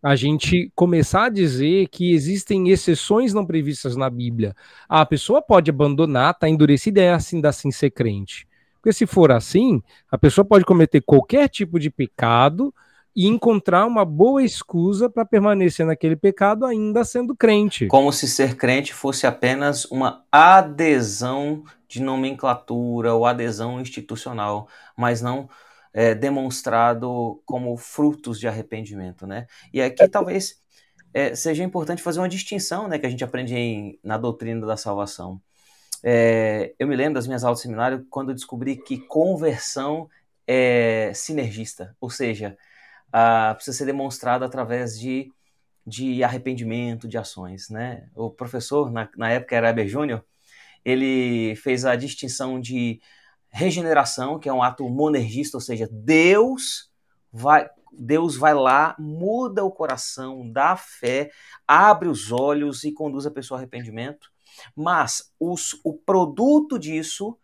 [SPEAKER 1] a gente começar a dizer que existem exceções não previstas na Bíblia. A pessoa pode abandonar, tá endurecida é assim, assim ser crente. Porque se for assim, a pessoa pode cometer qualquer tipo de pecado e encontrar uma boa excusa para permanecer naquele pecado ainda sendo crente.
[SPEAKER 2] Como se ser crente fosse apenas uma adesão de nomenclatura ou adesão institucional, mas não é, demonstrado como frutos de arrependimento, né? E aqui talvez é, seja importante fazer uma distinção, né, que a gente aprende em, na doutrina da salvação. É, eu me lembro das minhas aulas de seminário quando eu descobri que conversão é sinergista, ou seja, a, precisa ser demonstrada através de, de arrependimento, de ações. Né? O professor, na, na época era Eber Júnior, ele fez a distinção de regeneração, que é um ato monergista, ou seja, Deus vai, Deus vai lá, muda o coração, dá fé, abre os olhos e conduz a pessoa ao arrependimento. Mas os, o produto disso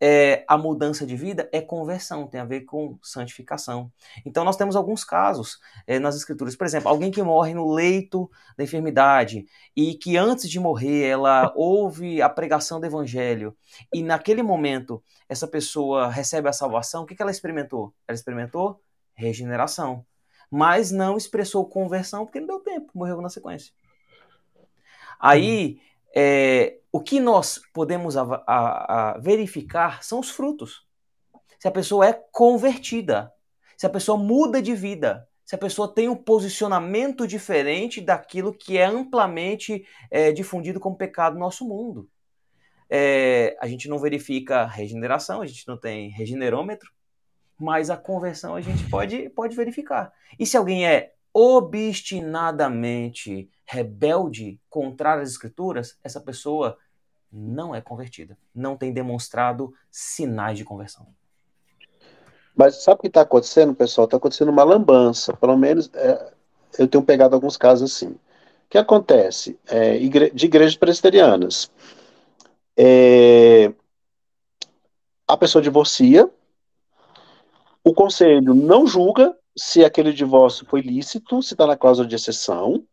[SPEAKER 2] é, a mudança de vida é conversão, tem a ver com santificação. Então nós temos alguns casos é, nas escrituras, por exemplo, alguém que morre no leito da enfermidade e que antes de morrer ela ouve a pregação do evangelho e naquele momento essa pessoa recebe a salvação, o que, que ela experimentou? Ela experimentou regeneração, mas não expressou conversão porque não deu tempo, morreu na sequência. Aí é, o que nós podemos a, a, a verificar são os frutos. Se a pessoa é convertida, se a pessoa muda de vida, se a pessoa tem um posicionamento diferente daquilo que é amplamente é, difundido como pecado no nosso mundo. É, a gente não verifica regeneração, a gente não tem regenerômetro, mas a conversão a gente pode, pode verificar. E se alguém é obstinadamente rebelde, contrário às escrituras, essa pessoa não é convertida, não tem demonstrado sinais de conversão.
[SPEAKER 4] Mas sabe o que está acontecendo, pessoal? Está acontecendo uma lambança. Pelo menos é, eu tenho pegado alguns casos assim. O que acontece? É, igre de igrejas presbiterianas. é, a pessoa divorcia, o conselho não julga se aquele divórcio foi lícito, se está na cláusula de exceção.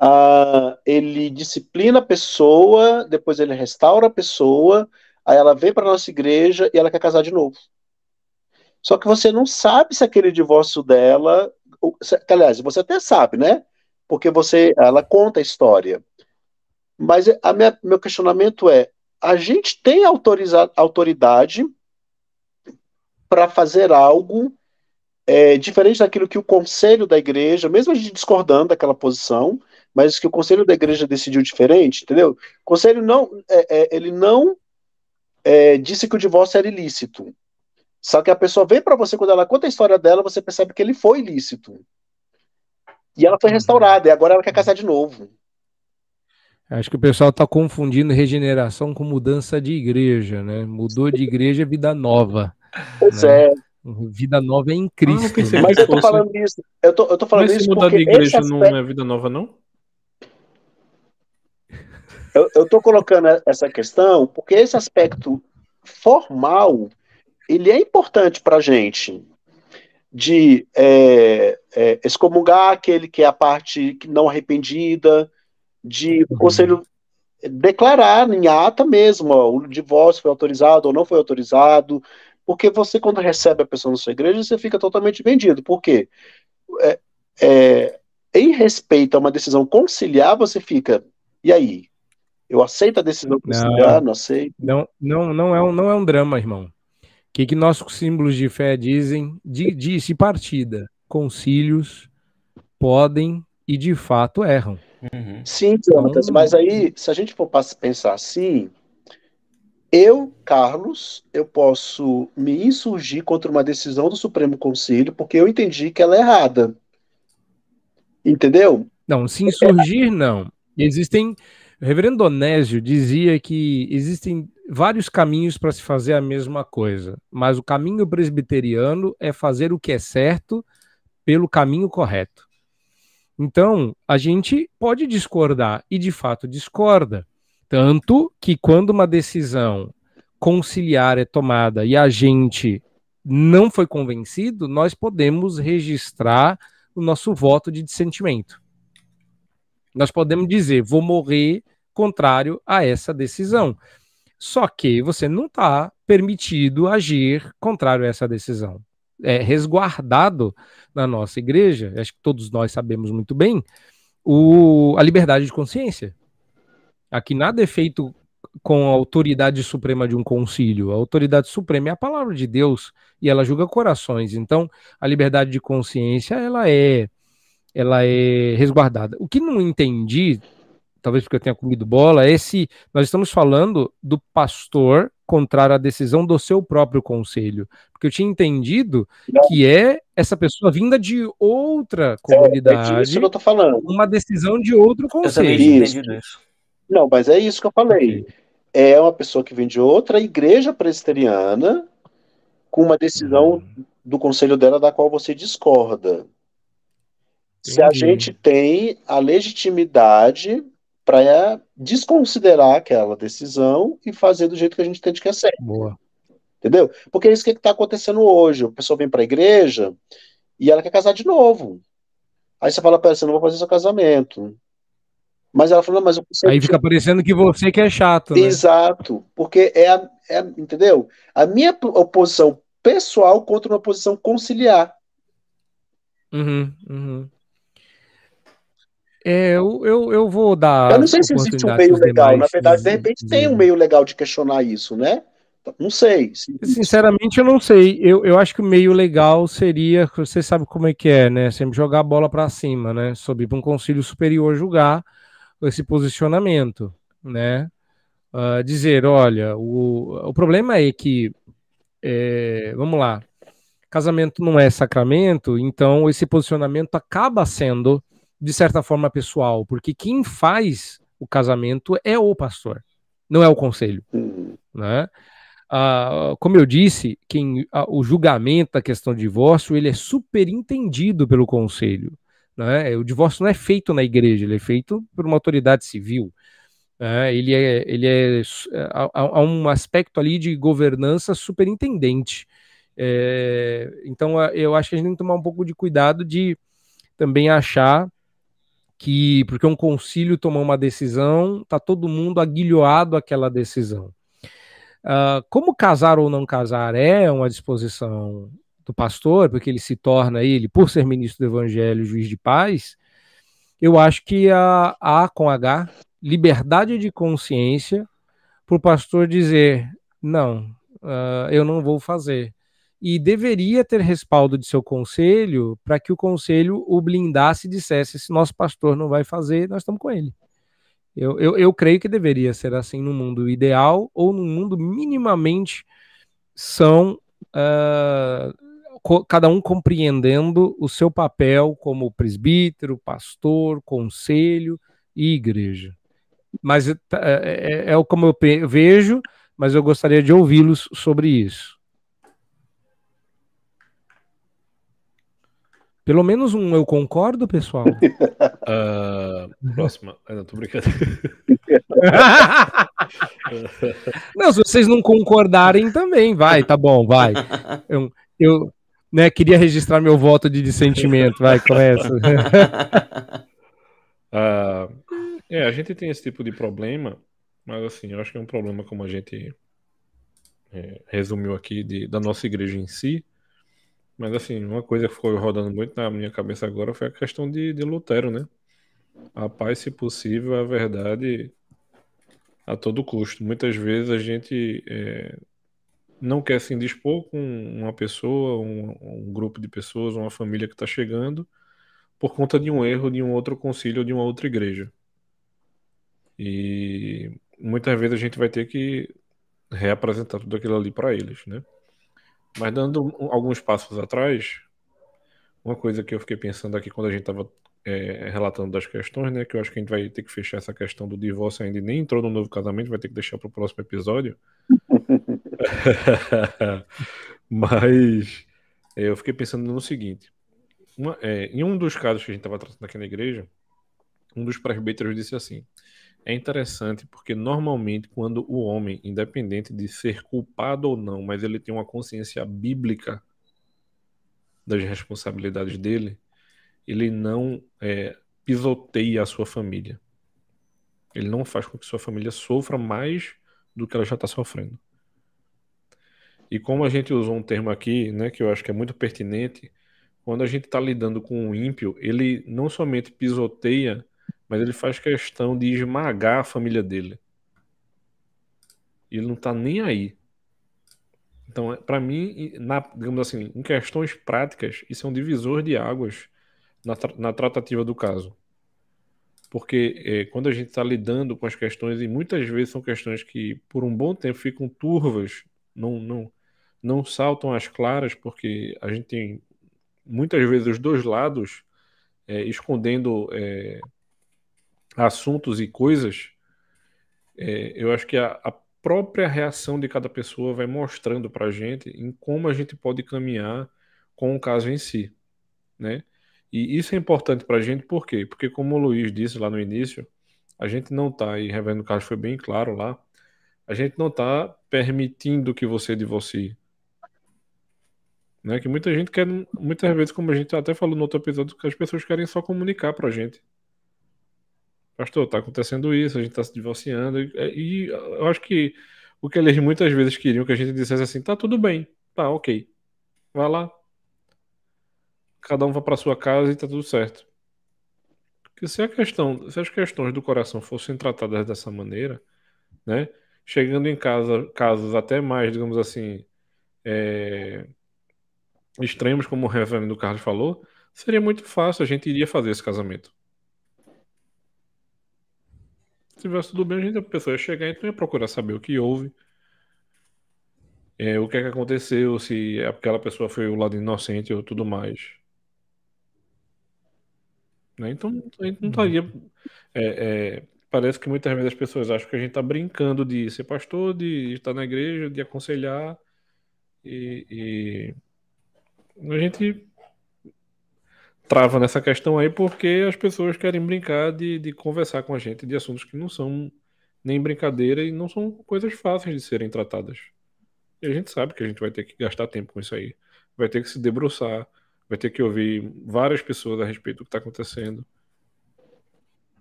[SPEAKER 4] Ah, ele disciplina a pessoa, depois ele restaura a pessoa, aí ela vem para nossa igreja e ela quer casar de novo. Só que você não sabe se aquele divórcio dela, aliás, você até sabe, né? Porque você, ela conta a história. Mas a minha, meu questionamento é: a gente tem autoridade para fazer algo é, diferente daquilo que o conselho da igreja, mesmo a gente discordando daquela posição, mas que o conselho da igreja decidiu diferente, entendeu? O conselho não, é, é, ele não é, disse que o divórcio era ilícito. Só que a pessoa vem para você, quando ela conta a história dela, você percebe que ele foi ilícito. E ela foi uhum. restaurada, e agora ela quer casar de novo.
[SPEAKER 1] Acho que o pessoal está confundindo regeneração com mudança de igreja, né? Mudou de igreja, vida nova.
[SPEAKER 4] Pois
[SPEAKER 1] né? é. Vida nova é em Cristo.
[SPEAKER 4] Ah, né? Mas eu tô falando isso. Eu tô, eu tô falando
[SPEAKER 3] Mas
[SPEAKER 4] isso
[SPEAKER 3] se mudar de igreja aspecto... não é vida nova, não?
[SPEAKER 4] Eu, eu tô colocando essa questão porque esse aspecto formal ele é importante para a gente de é, é, excomungar aquele que é a parte não arrependida, de o conselho declarar em ata mesmo, ó, o divórcio foi autorizado ou não foi autorizado, porque você, quando recebe a pessoa na sua igreja, você fica totalmente vendido. Por quê? É, é, em respeito a uma decisão conciliar, você fica, e aí? Eu aceito a decisão conciliar, não, não aceito?
[SPEAKER 1] Não, não, não, é um, não é um drama, irmão. O que, que nossos símbolos de fé dizem? De, disse partida. Concílios podem e de fato erram.
[SPEAKER 4] Uhum. Sim, Jonathan, então, mas aí, se a gente for pensar assim, eu, Carlos, eu posso me insurgir contra uma decisão do Supremo Conselho porque eu entendi que ela é errada. Entendeu?
[SPEAKER 1] Não, se insurgir, não. Existem. O reverendo Onésio dizia que existem vários caminhos para se fazer a mesma coisa, mas o caminho presbiteriano é fazer o que é certo pelo caminho correto. Então, a gente pode discordar, e de fato discorda. Tanto que quando uma decisão conciliar é tomada e a gente não foi convencido, nós podemos registrar o nosso voto de dissentimento. Nós podemos dizer, vou morrer contrário a essa decisão. Só que você não está permitido agir contrário a essa decisão é, resguardado na nossa igreja, acho que todos nós sabemos muito bem, o, a liberdade de consciência. Aqui nada é feito com a autoridade suprema de um concílio. A autoridade suprema é a palavra de Deus e ela julga corações. Então, a liberdade de consciência ela é ela é resguardada. O que não entendi, talvez porque eu tenha comido bola, é se nós estamos falando do pastor contrário à decisão do seu próprio conselho. Porque eu tinha entendido não. que é essa pessoa vinda de outra comunidade. É, é
[SPEAKER 4] disso que eu tô falando.
[SPEAKER 1] Uma decisão de outro conselho.
[SPEAKER 4] Eu isso. isso. Não, mas é isso que eu falei. Okay. É uma pessoa que vem de outra igreja presbiteriana com uma decisão uhum. do conselho dela da qual você discorda. Entendi. Se a gente tem a legitimidade para desconsiderar aquela decisão e fazer do jeito que a gente entende que é certo.
[SPEAKER 1] Boa.
[SPEAKER 4] Entendeu? Porque é isso que está acontecendo hoje. A pessoa vem para a igreja e ela quer casar de novo. Aí você fala para ela, você não vai fazer seu casamento. Mas ela falou, mas eu
[SPEAKER 1] Aí fica parecendo que você que é chato, né?
[SPEAKER 4] Exato. Porque é, a, é entendeu? A minha oposição pessoal contra uma posição conciliar.
[SPEAKER 1] Uhum, uhum. É, eu, eu, eu vou dar.
[SPEAKER 4] Eu não sei se existe um meio legal. Na verdade, de repente tem um meio legal de questionar isso, né? Não sei.
[SPEAKER 1] Sinceramente, eu não sei. Eu, eu acho que o meio legal seria, você sabe como é que é, né? Sempre jogar a bola para cima, né? Subir para um conselho superior julgar esse posicionamento, né? Uh, dizer, olha, o, o problema é que, é, vamos lá, casamento não é sacramento, então esse posicionamento acaba sendo de certa forma pessoal, porque quem faz o casamento é o pastor, não é o conselho, né? Ah, como eu disse, quem, ah, o julgamento da questão de divórcio ele é superintendido pelo conselho. Né? O divórcio não é feito na igreja, ele é feito por uma autoridade civil. É, ele é, ele é, é há, um aspecto ali de governança superintendente. É, então eu acho que a gente tem que tomar um pouco de cuidado de também achar que porque um concílio tomou uma decisão, tá todo mundo aguilhoado àquela decisão. Uh, como casar ou não casar é uma disposição do pastor, porque ele se torna ele, por ser ministro do Evangelho, juiz de paz. Eu acho que há, há com H liberdade de consciência para o pastor dizer: não, uh, eu não vou fazer e deveria ter respaldo de seu conselho para que o conselho o blindasse e dissesse: se nosso pastor não vai fazer, nós estamos com ele. Eu, eu, eu creio que deveria ser assim no mundo ideal ou no mundo minimamente são uh, cada um compreendendo o seu papel como presbítero, pastor, conselho e igreja. Mas é, é, é como eu vejo, mas eu gostaria de ouvi-los sobre isso. Pelo menos um eu concordo, pessoal.
[SPEAKER 3] Uh, próxima. não, tô brincando.
[SPEAKER 1] não, se vocês não concordarem também, vai, tá bom, vai. Eu, eu né, queria registrar meu voto de dissentimento, vai, começa.
[SPEAKER 3] uh, é, a gente tem esse tipo de problema, mas assim, eu acho que é um problema como a gente é, resumiu aqui de, da nossa igreja em si, mas assim, uma coisa que ficou rodando muito na minha cabeça agora foi a questão de, de Lutero, né? A paz, se possível, a verdade a todo custo. Muitas vezes a gente é, não quer se indispor com uma pessoa, um, um grupo de pessoas, uma família que está chegando, por conta de um erro de um outro concílio ou de uma outra igreja. E muitas vezes a gente vai ter que reapresentar tudo aquilo ali para eles, né? Mas dando alguns passos atrás, uma coisa que eu fiquei pensando aqui quando a gente estava é, relatando das questões, né? Que eu acho que a gente vai ter que fechar essa questão do divórcio ainda nem entrou no novo casamento, vai ter que deixar para o próximo episódio. Mas é, eu fiquei pensando no seguinte: uma, é, em um dos casos que a gente estava tratando aqui na igreja, um dos presbíteros disse assim: é interessante porque normalmente quando o homem, independente de ser culpado ou não, mas ele tem uma consciência bíblica das responsabilidades dele, ele não é, pisoteia a sua família. Ele não faz com que sua família sofra mais do que ela já está sofrendo. E como a gente usou um termo aqui, né, que eu acho que é muito pertinente, quando a gente está lidando com o ímpio, ele não somente pisoteia mas ele faz questão de esmagar a família dele. Ele não tá nem aí. Então, é, para mim, na, digamos assim, em questões práticas, isso é um divisor de águas na, na tratativa do caso. Porque é, quando a gente está lidando com as questões, e muitas vezes são questões que por um bom tempo ficam turvas, não, não, não saltam as claras, porque a gente tem muitas vezes os dois lados é, escondendo é, assuntos e coisas, é, eu acho que a, a, própria reação de cada pessoa vai mostrando para a gente em como a gente pode caminhar com o caso em si, né? E isso é importante para a gente, por quê? Porque como o Luiz disse lá no início, a gente não está, e Reverendo Carlos foi bem claro lá, a gente não está permitindo que você divorcie. Né? Que muita gente quer, muitas vezes, como a gente até falou no outro episódio, que as pessoas querem só comunicar para a gente pastor, tá acontecendo isso, a gente tá se divorciando. E, e eu acho que o que eles muitas vezes queriam que a gente dissesse assim, tá tudo bem, tá ok, vai lá. Cada um vai para sua casa e tá tudo certo. Porque se a questão, se as questões do coração fossem tratadas dessa maneira, né, chegando em casa, casos até mais, digamos assim, é, extremos, como o reverendo Carlos falou, seria muito fácil, a gente iria fazer esse casamento. Se tivesse tudo bem, a gente a pessoa ia chegar e então ia procurar saber o que houve. É, o que é que aconteceu, se aquela pessoa foi o lado inocente ou tudo mais. Né? Então a gente não estaria. É, é, parece que muitas vezes as pessoas acham que a gente está brincando de ser pastor, de estar na igreja, de aconselhar. E, e a gente trava nessa questão aí porque as pessoas querem brincar de, de conversar com a gente de assuntos que não são nem brincadeira e não são coisas fáceis de serem tratadas. E a gente sabe que a gente vai ter que gastar tempo com isso aí. Vai ter que se debruçar, vai ter que ouvir várias pessoas a respeito do que está acontecendo.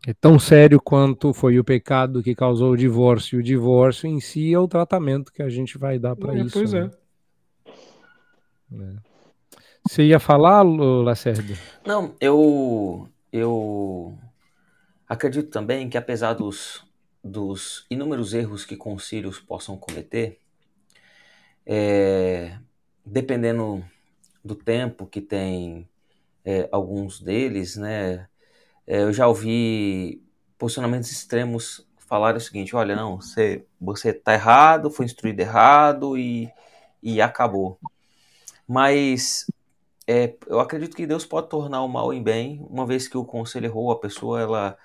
[SPEAKER 1] É tão sério quanto foi o pecado que causou o divórcio. O divórcio em si é o tratamento que a gente vai dar para é, isso.
[SPEAKER 3] Pois né?
[SPEAKER 1] é. é. Você ia falar, Lacerda?
[SPEAKER 2] Não, eu, eu acredito também que apesar dos, dos inúmeros erros que concílios possam cometer, é, dependendo do tempo que tem é, alguns deles, né, é, eu já ouvi posicionamentos extremos falar o seguinte: olha, não, você você está errado, foi instruído errado e, e acabou. Mas é, eu acredito que Deus pode tornar o mal em bem, uma vez que o conselho errou, a pessoa, ela,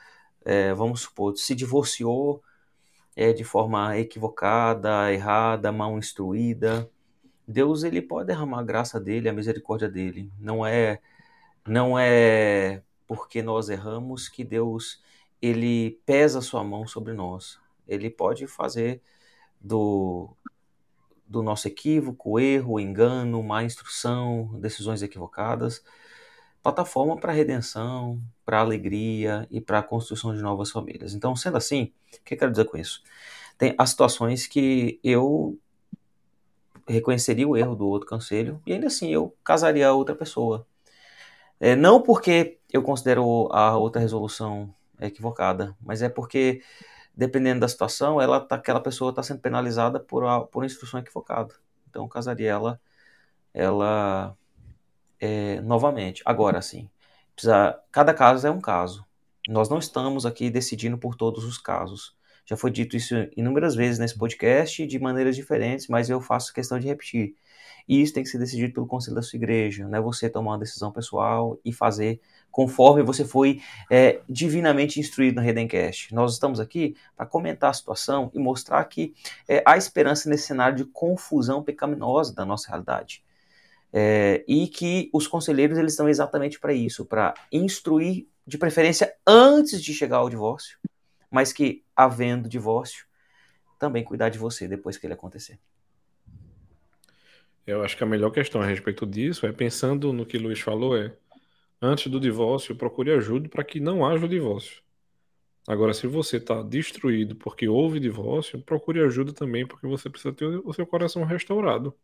[SPEAKER 2] é, vamos supor, se divorciou é, de forma equivocada, errada, mal instruída. Deus ele pode derramar a graça dele, a misericórdia dele. Não é, não é porque nós erramos que Deus ele pesa sua mão sobre nós. Ele pode fazer do, do nosso equívoco, erro, engano, má instrução, decisões equivocadas, plataforma para redenção, para alegria e para a construção de novas famílias. Então, sendo assim, o que eu quero dizer com isso? Tem as situações que eu reconheceria o erro do outro conselho e ainda assim eu casaria a outra pessoa. É, não porque eu considero a outra resolução equivocada, mas é porque, dependendo da situação, ela tá, aquela pessoa está sendo penalizada por, a, por instrução equivocada. Então, casaria ela, ela é, novamente. Agora, sim, precisa, cada caso é um caso. Nós não estamos aqui decidindo por todos os casos. Já foi dito isso inúmeras vezes nesse podcast de maneiras diferentes, mas eu faço questão de repetir. E isso tem que ser decidido pelo conselho da sua igreja, não é você tomar uma decisão pessoal e fazer conforme você foi é, divinamente instruído no Redencast. Nós estamos aqui para comentar a situação e mostrar que é, há esperança nesse cenário de confusão pecaminosa da nossa realidade. É, e que os conselheiros eles estão exatamente para isso, para instruir, de preferência antes de chegar ao divórcio, mas que, havendo divórcio, também cuidar de você depois que ele acontecer.
[SPEAKER 3] Eu acho que a melhor questão a respeito disso é pensando no que o Luiz falou, é antes do divórcio, procure ajuda para que não haja o divórcio. Agora, se você está destruído porque houve divórcio, procure ajuda também, porque você precisa ter o seu coração restaurado.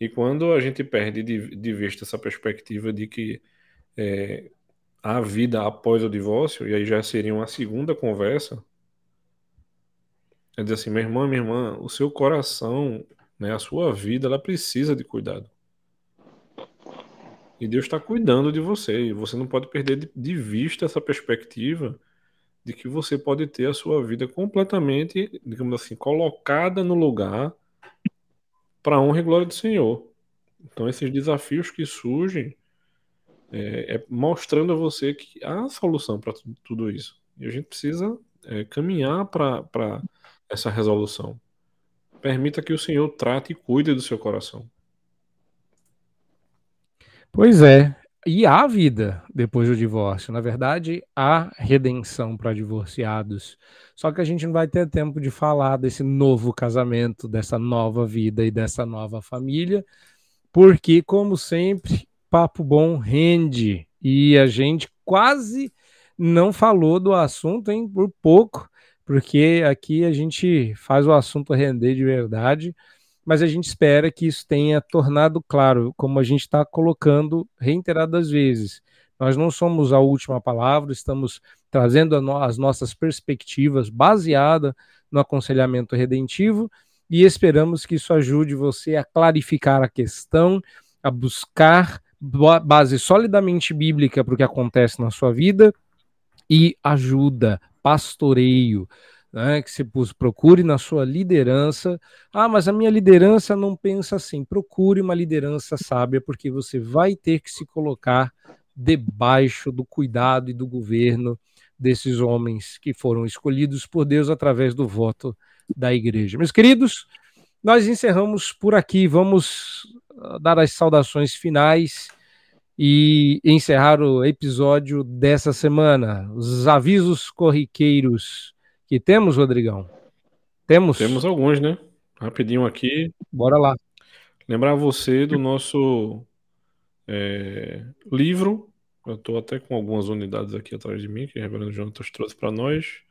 [SPEAKER 3] E quando a gente perde de, de vista essa perspectiva de que é, há vida após o divórcio, e aí já seria uma segunda conversa, é dizer assim, meu irmão, minha irmã, o seu coração né? A sua vida ela precisa de cuidado. E Deus está cuidando de você. E você não pode perder de vista essa perspectiva de que você pode ter a sua vida completamente, digamos assim, colocada no lugar para honra e glória do Senhor. Então, esses desafios que surgem é, é mostrando a você que há solução para tudo isso. E a gente precisa é, caminhar para essa resolução. Permita que o Senhor trate e cuide do seu coração.
[SPEAKER 1] Pois é. E há vida depois do divórcio. Na verdade, há redenção para divorciados. Só que a gente não vai ter tempo de falar desse novo casamento, dessa nova vida e dessa nova família, porque, como sempre, papo bom rende. E a gente quase não falou do assunto, hein? Por pouco porque aqui a gente faz o assunto render de verdade, mas a gente espera que isso tenha tornado claro, como a gente está colocando reiteradas vezes. Nós não somos a última palavra, estamos trazendo no, as nossas perspectivas baseada no aconselhamento redentivo e esperamos que isso ajude você a clarificar a questão, a buscar base solidamente bíblica para o que acontece na sua vida e ajuda pastoreio, né, que você procure na sua liderança. Ah, mas a minha liderança não pensa assim. Procure uma liderança sábia, porque você vai ter que se colocar debaixo do cuidado e do governo desses homens que foram escolhidos por Deus através do voto da igreja. Meus queridos, nós encerramos por aqui. Vamos ah, dar as saudações finais e encerrar o episódio dessa semana. Os avisos corriqueiros Que temos, Rodrigão? Temos?
[SPEAKER 3] Temos alguns, né? Rapidinho aqui.
[SPEAKER 1] Bora lá.
[SPEAKER 3] Lembrar você do nosso é, livro. Eu estou até com algumas unidades aqui atrás de mim, que o Reverendo Jonatas trouxe para nós.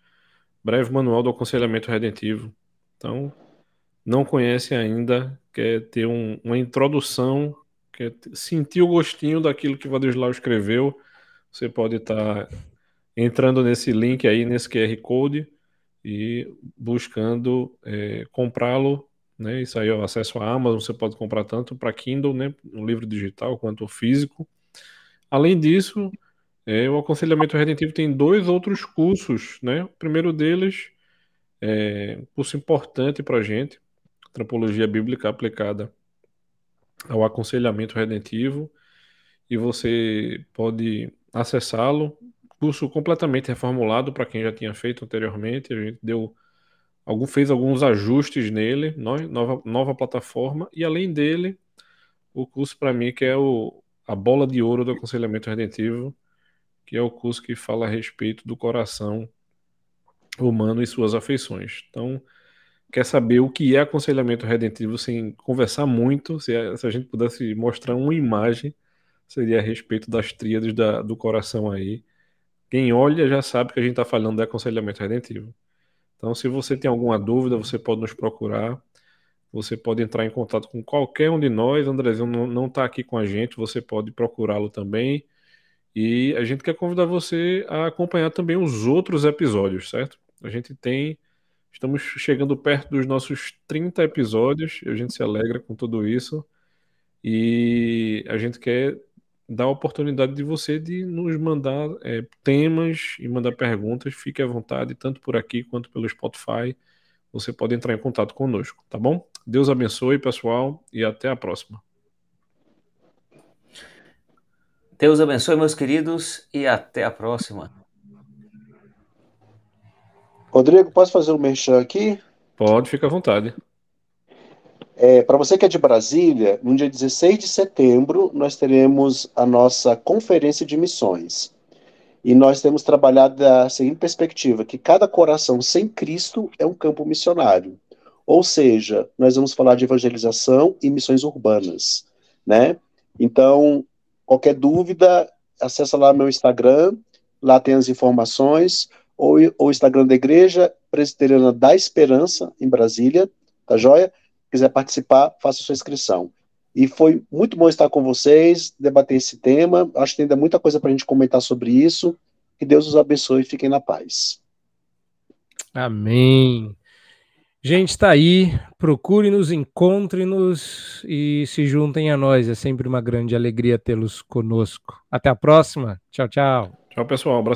[SPEAKER 3] Breve Manual do Aconselhamento Redentivo. Então, não conhece ainda, quer ter um, uma introdução, quer sentir o gostinho daquilo que Vadislau escreveu, você pode estar tá entrando nesse link aí, nesse QR Code e buscando é, comprá-lo. Né? Isso aí o acesso à Amazon, você pode comprar tanto para Kindle, né, no livro digital, quanto físico. Além disso, é, o aconselhamento redentivo tem dois outros cursos. Né? O primeiro deles é um curso importante para a gente, Antropologia Bíblica Aplicada ao Aconselhamento Redentivo, e você pode acessá-lo curso completamente reformulado para quem já tinha feito anteriormente. A gente deu algum, fez alguns ajustes nele, nova, nova plataforma, e além dele, o curso para mim que é o, a bola de ouro do aconselhamento redentivo, que é o curso que fala a respeito do coração humano e suas afeições. Então, quer saber o que é aconselhamento redentivo sem conversar muito, se a, se a gente pudesse mostrar uma imagem, seria a respeito das tríades da, do coração aí, quem olha já sabe que a gente está falando de aconselhamento redentivo. Então, se você tem alguma dúvida, você pode nos procurar. Você pode entrar em contato com qualquer um de nós. Andrezinho não está aqui com a gente, você pode procurá-lo também. E a gente quer convidar você a acompanhar também os outros episódios, certo? A gente tem. Estamos chegando perto dos nossos 30 episódios, a gente se alegra com tudo isso. E a gente quer dá a oportunidade de você de nos mandar é, temas e mandar perguntas. Fique à vontade, tanto por aqui quanto pelo Spotify. Você pode entrar em contato conosco, tá bom? Deus abençoe, pessoal, e até a próxima.
[SPEAKER 2] Deus abençoe, meus queridos, e até a próxima.
[SPEAKER 4] Rodrigo, posso fazer um merchan aqui?
[SPEAKER 3] Pode, fica à vontade.
[SPEAKER 4] É, Para você que é de Brasília, no dia 16 de setembro, nós teremos a nossa conferência de missões. E nós temos trabalhado da seguinte perspectiva: que cada coração sem Cristo é um campo missionário. Ou seja, nós vamos falar de evangelização e missões urbanas, né? Então, qualquer dúvida, acessa lá meu Instagram, lá tem as informações, ou o Instagram da Igreja Presbiteriana da Esperança, em Brasília, tá joia? Quiser participar, faça sua inscrição. E foi muito bom estar com vocês, debater esse tema. Acho que tem ainda muita coisa para a gente comentar sobre isso. Que Deus os abençoe e fiquem na paz.
[SPEAKER 1] Amém. Gente, está aí. Procure-nos, encontre-nos e se juntem a nós. É sempre uma grande alegria tê-los conosco. Até a próxima. Tchau, tchau.
[SPEAKER 3] Tchau, pessoal. Um abraço.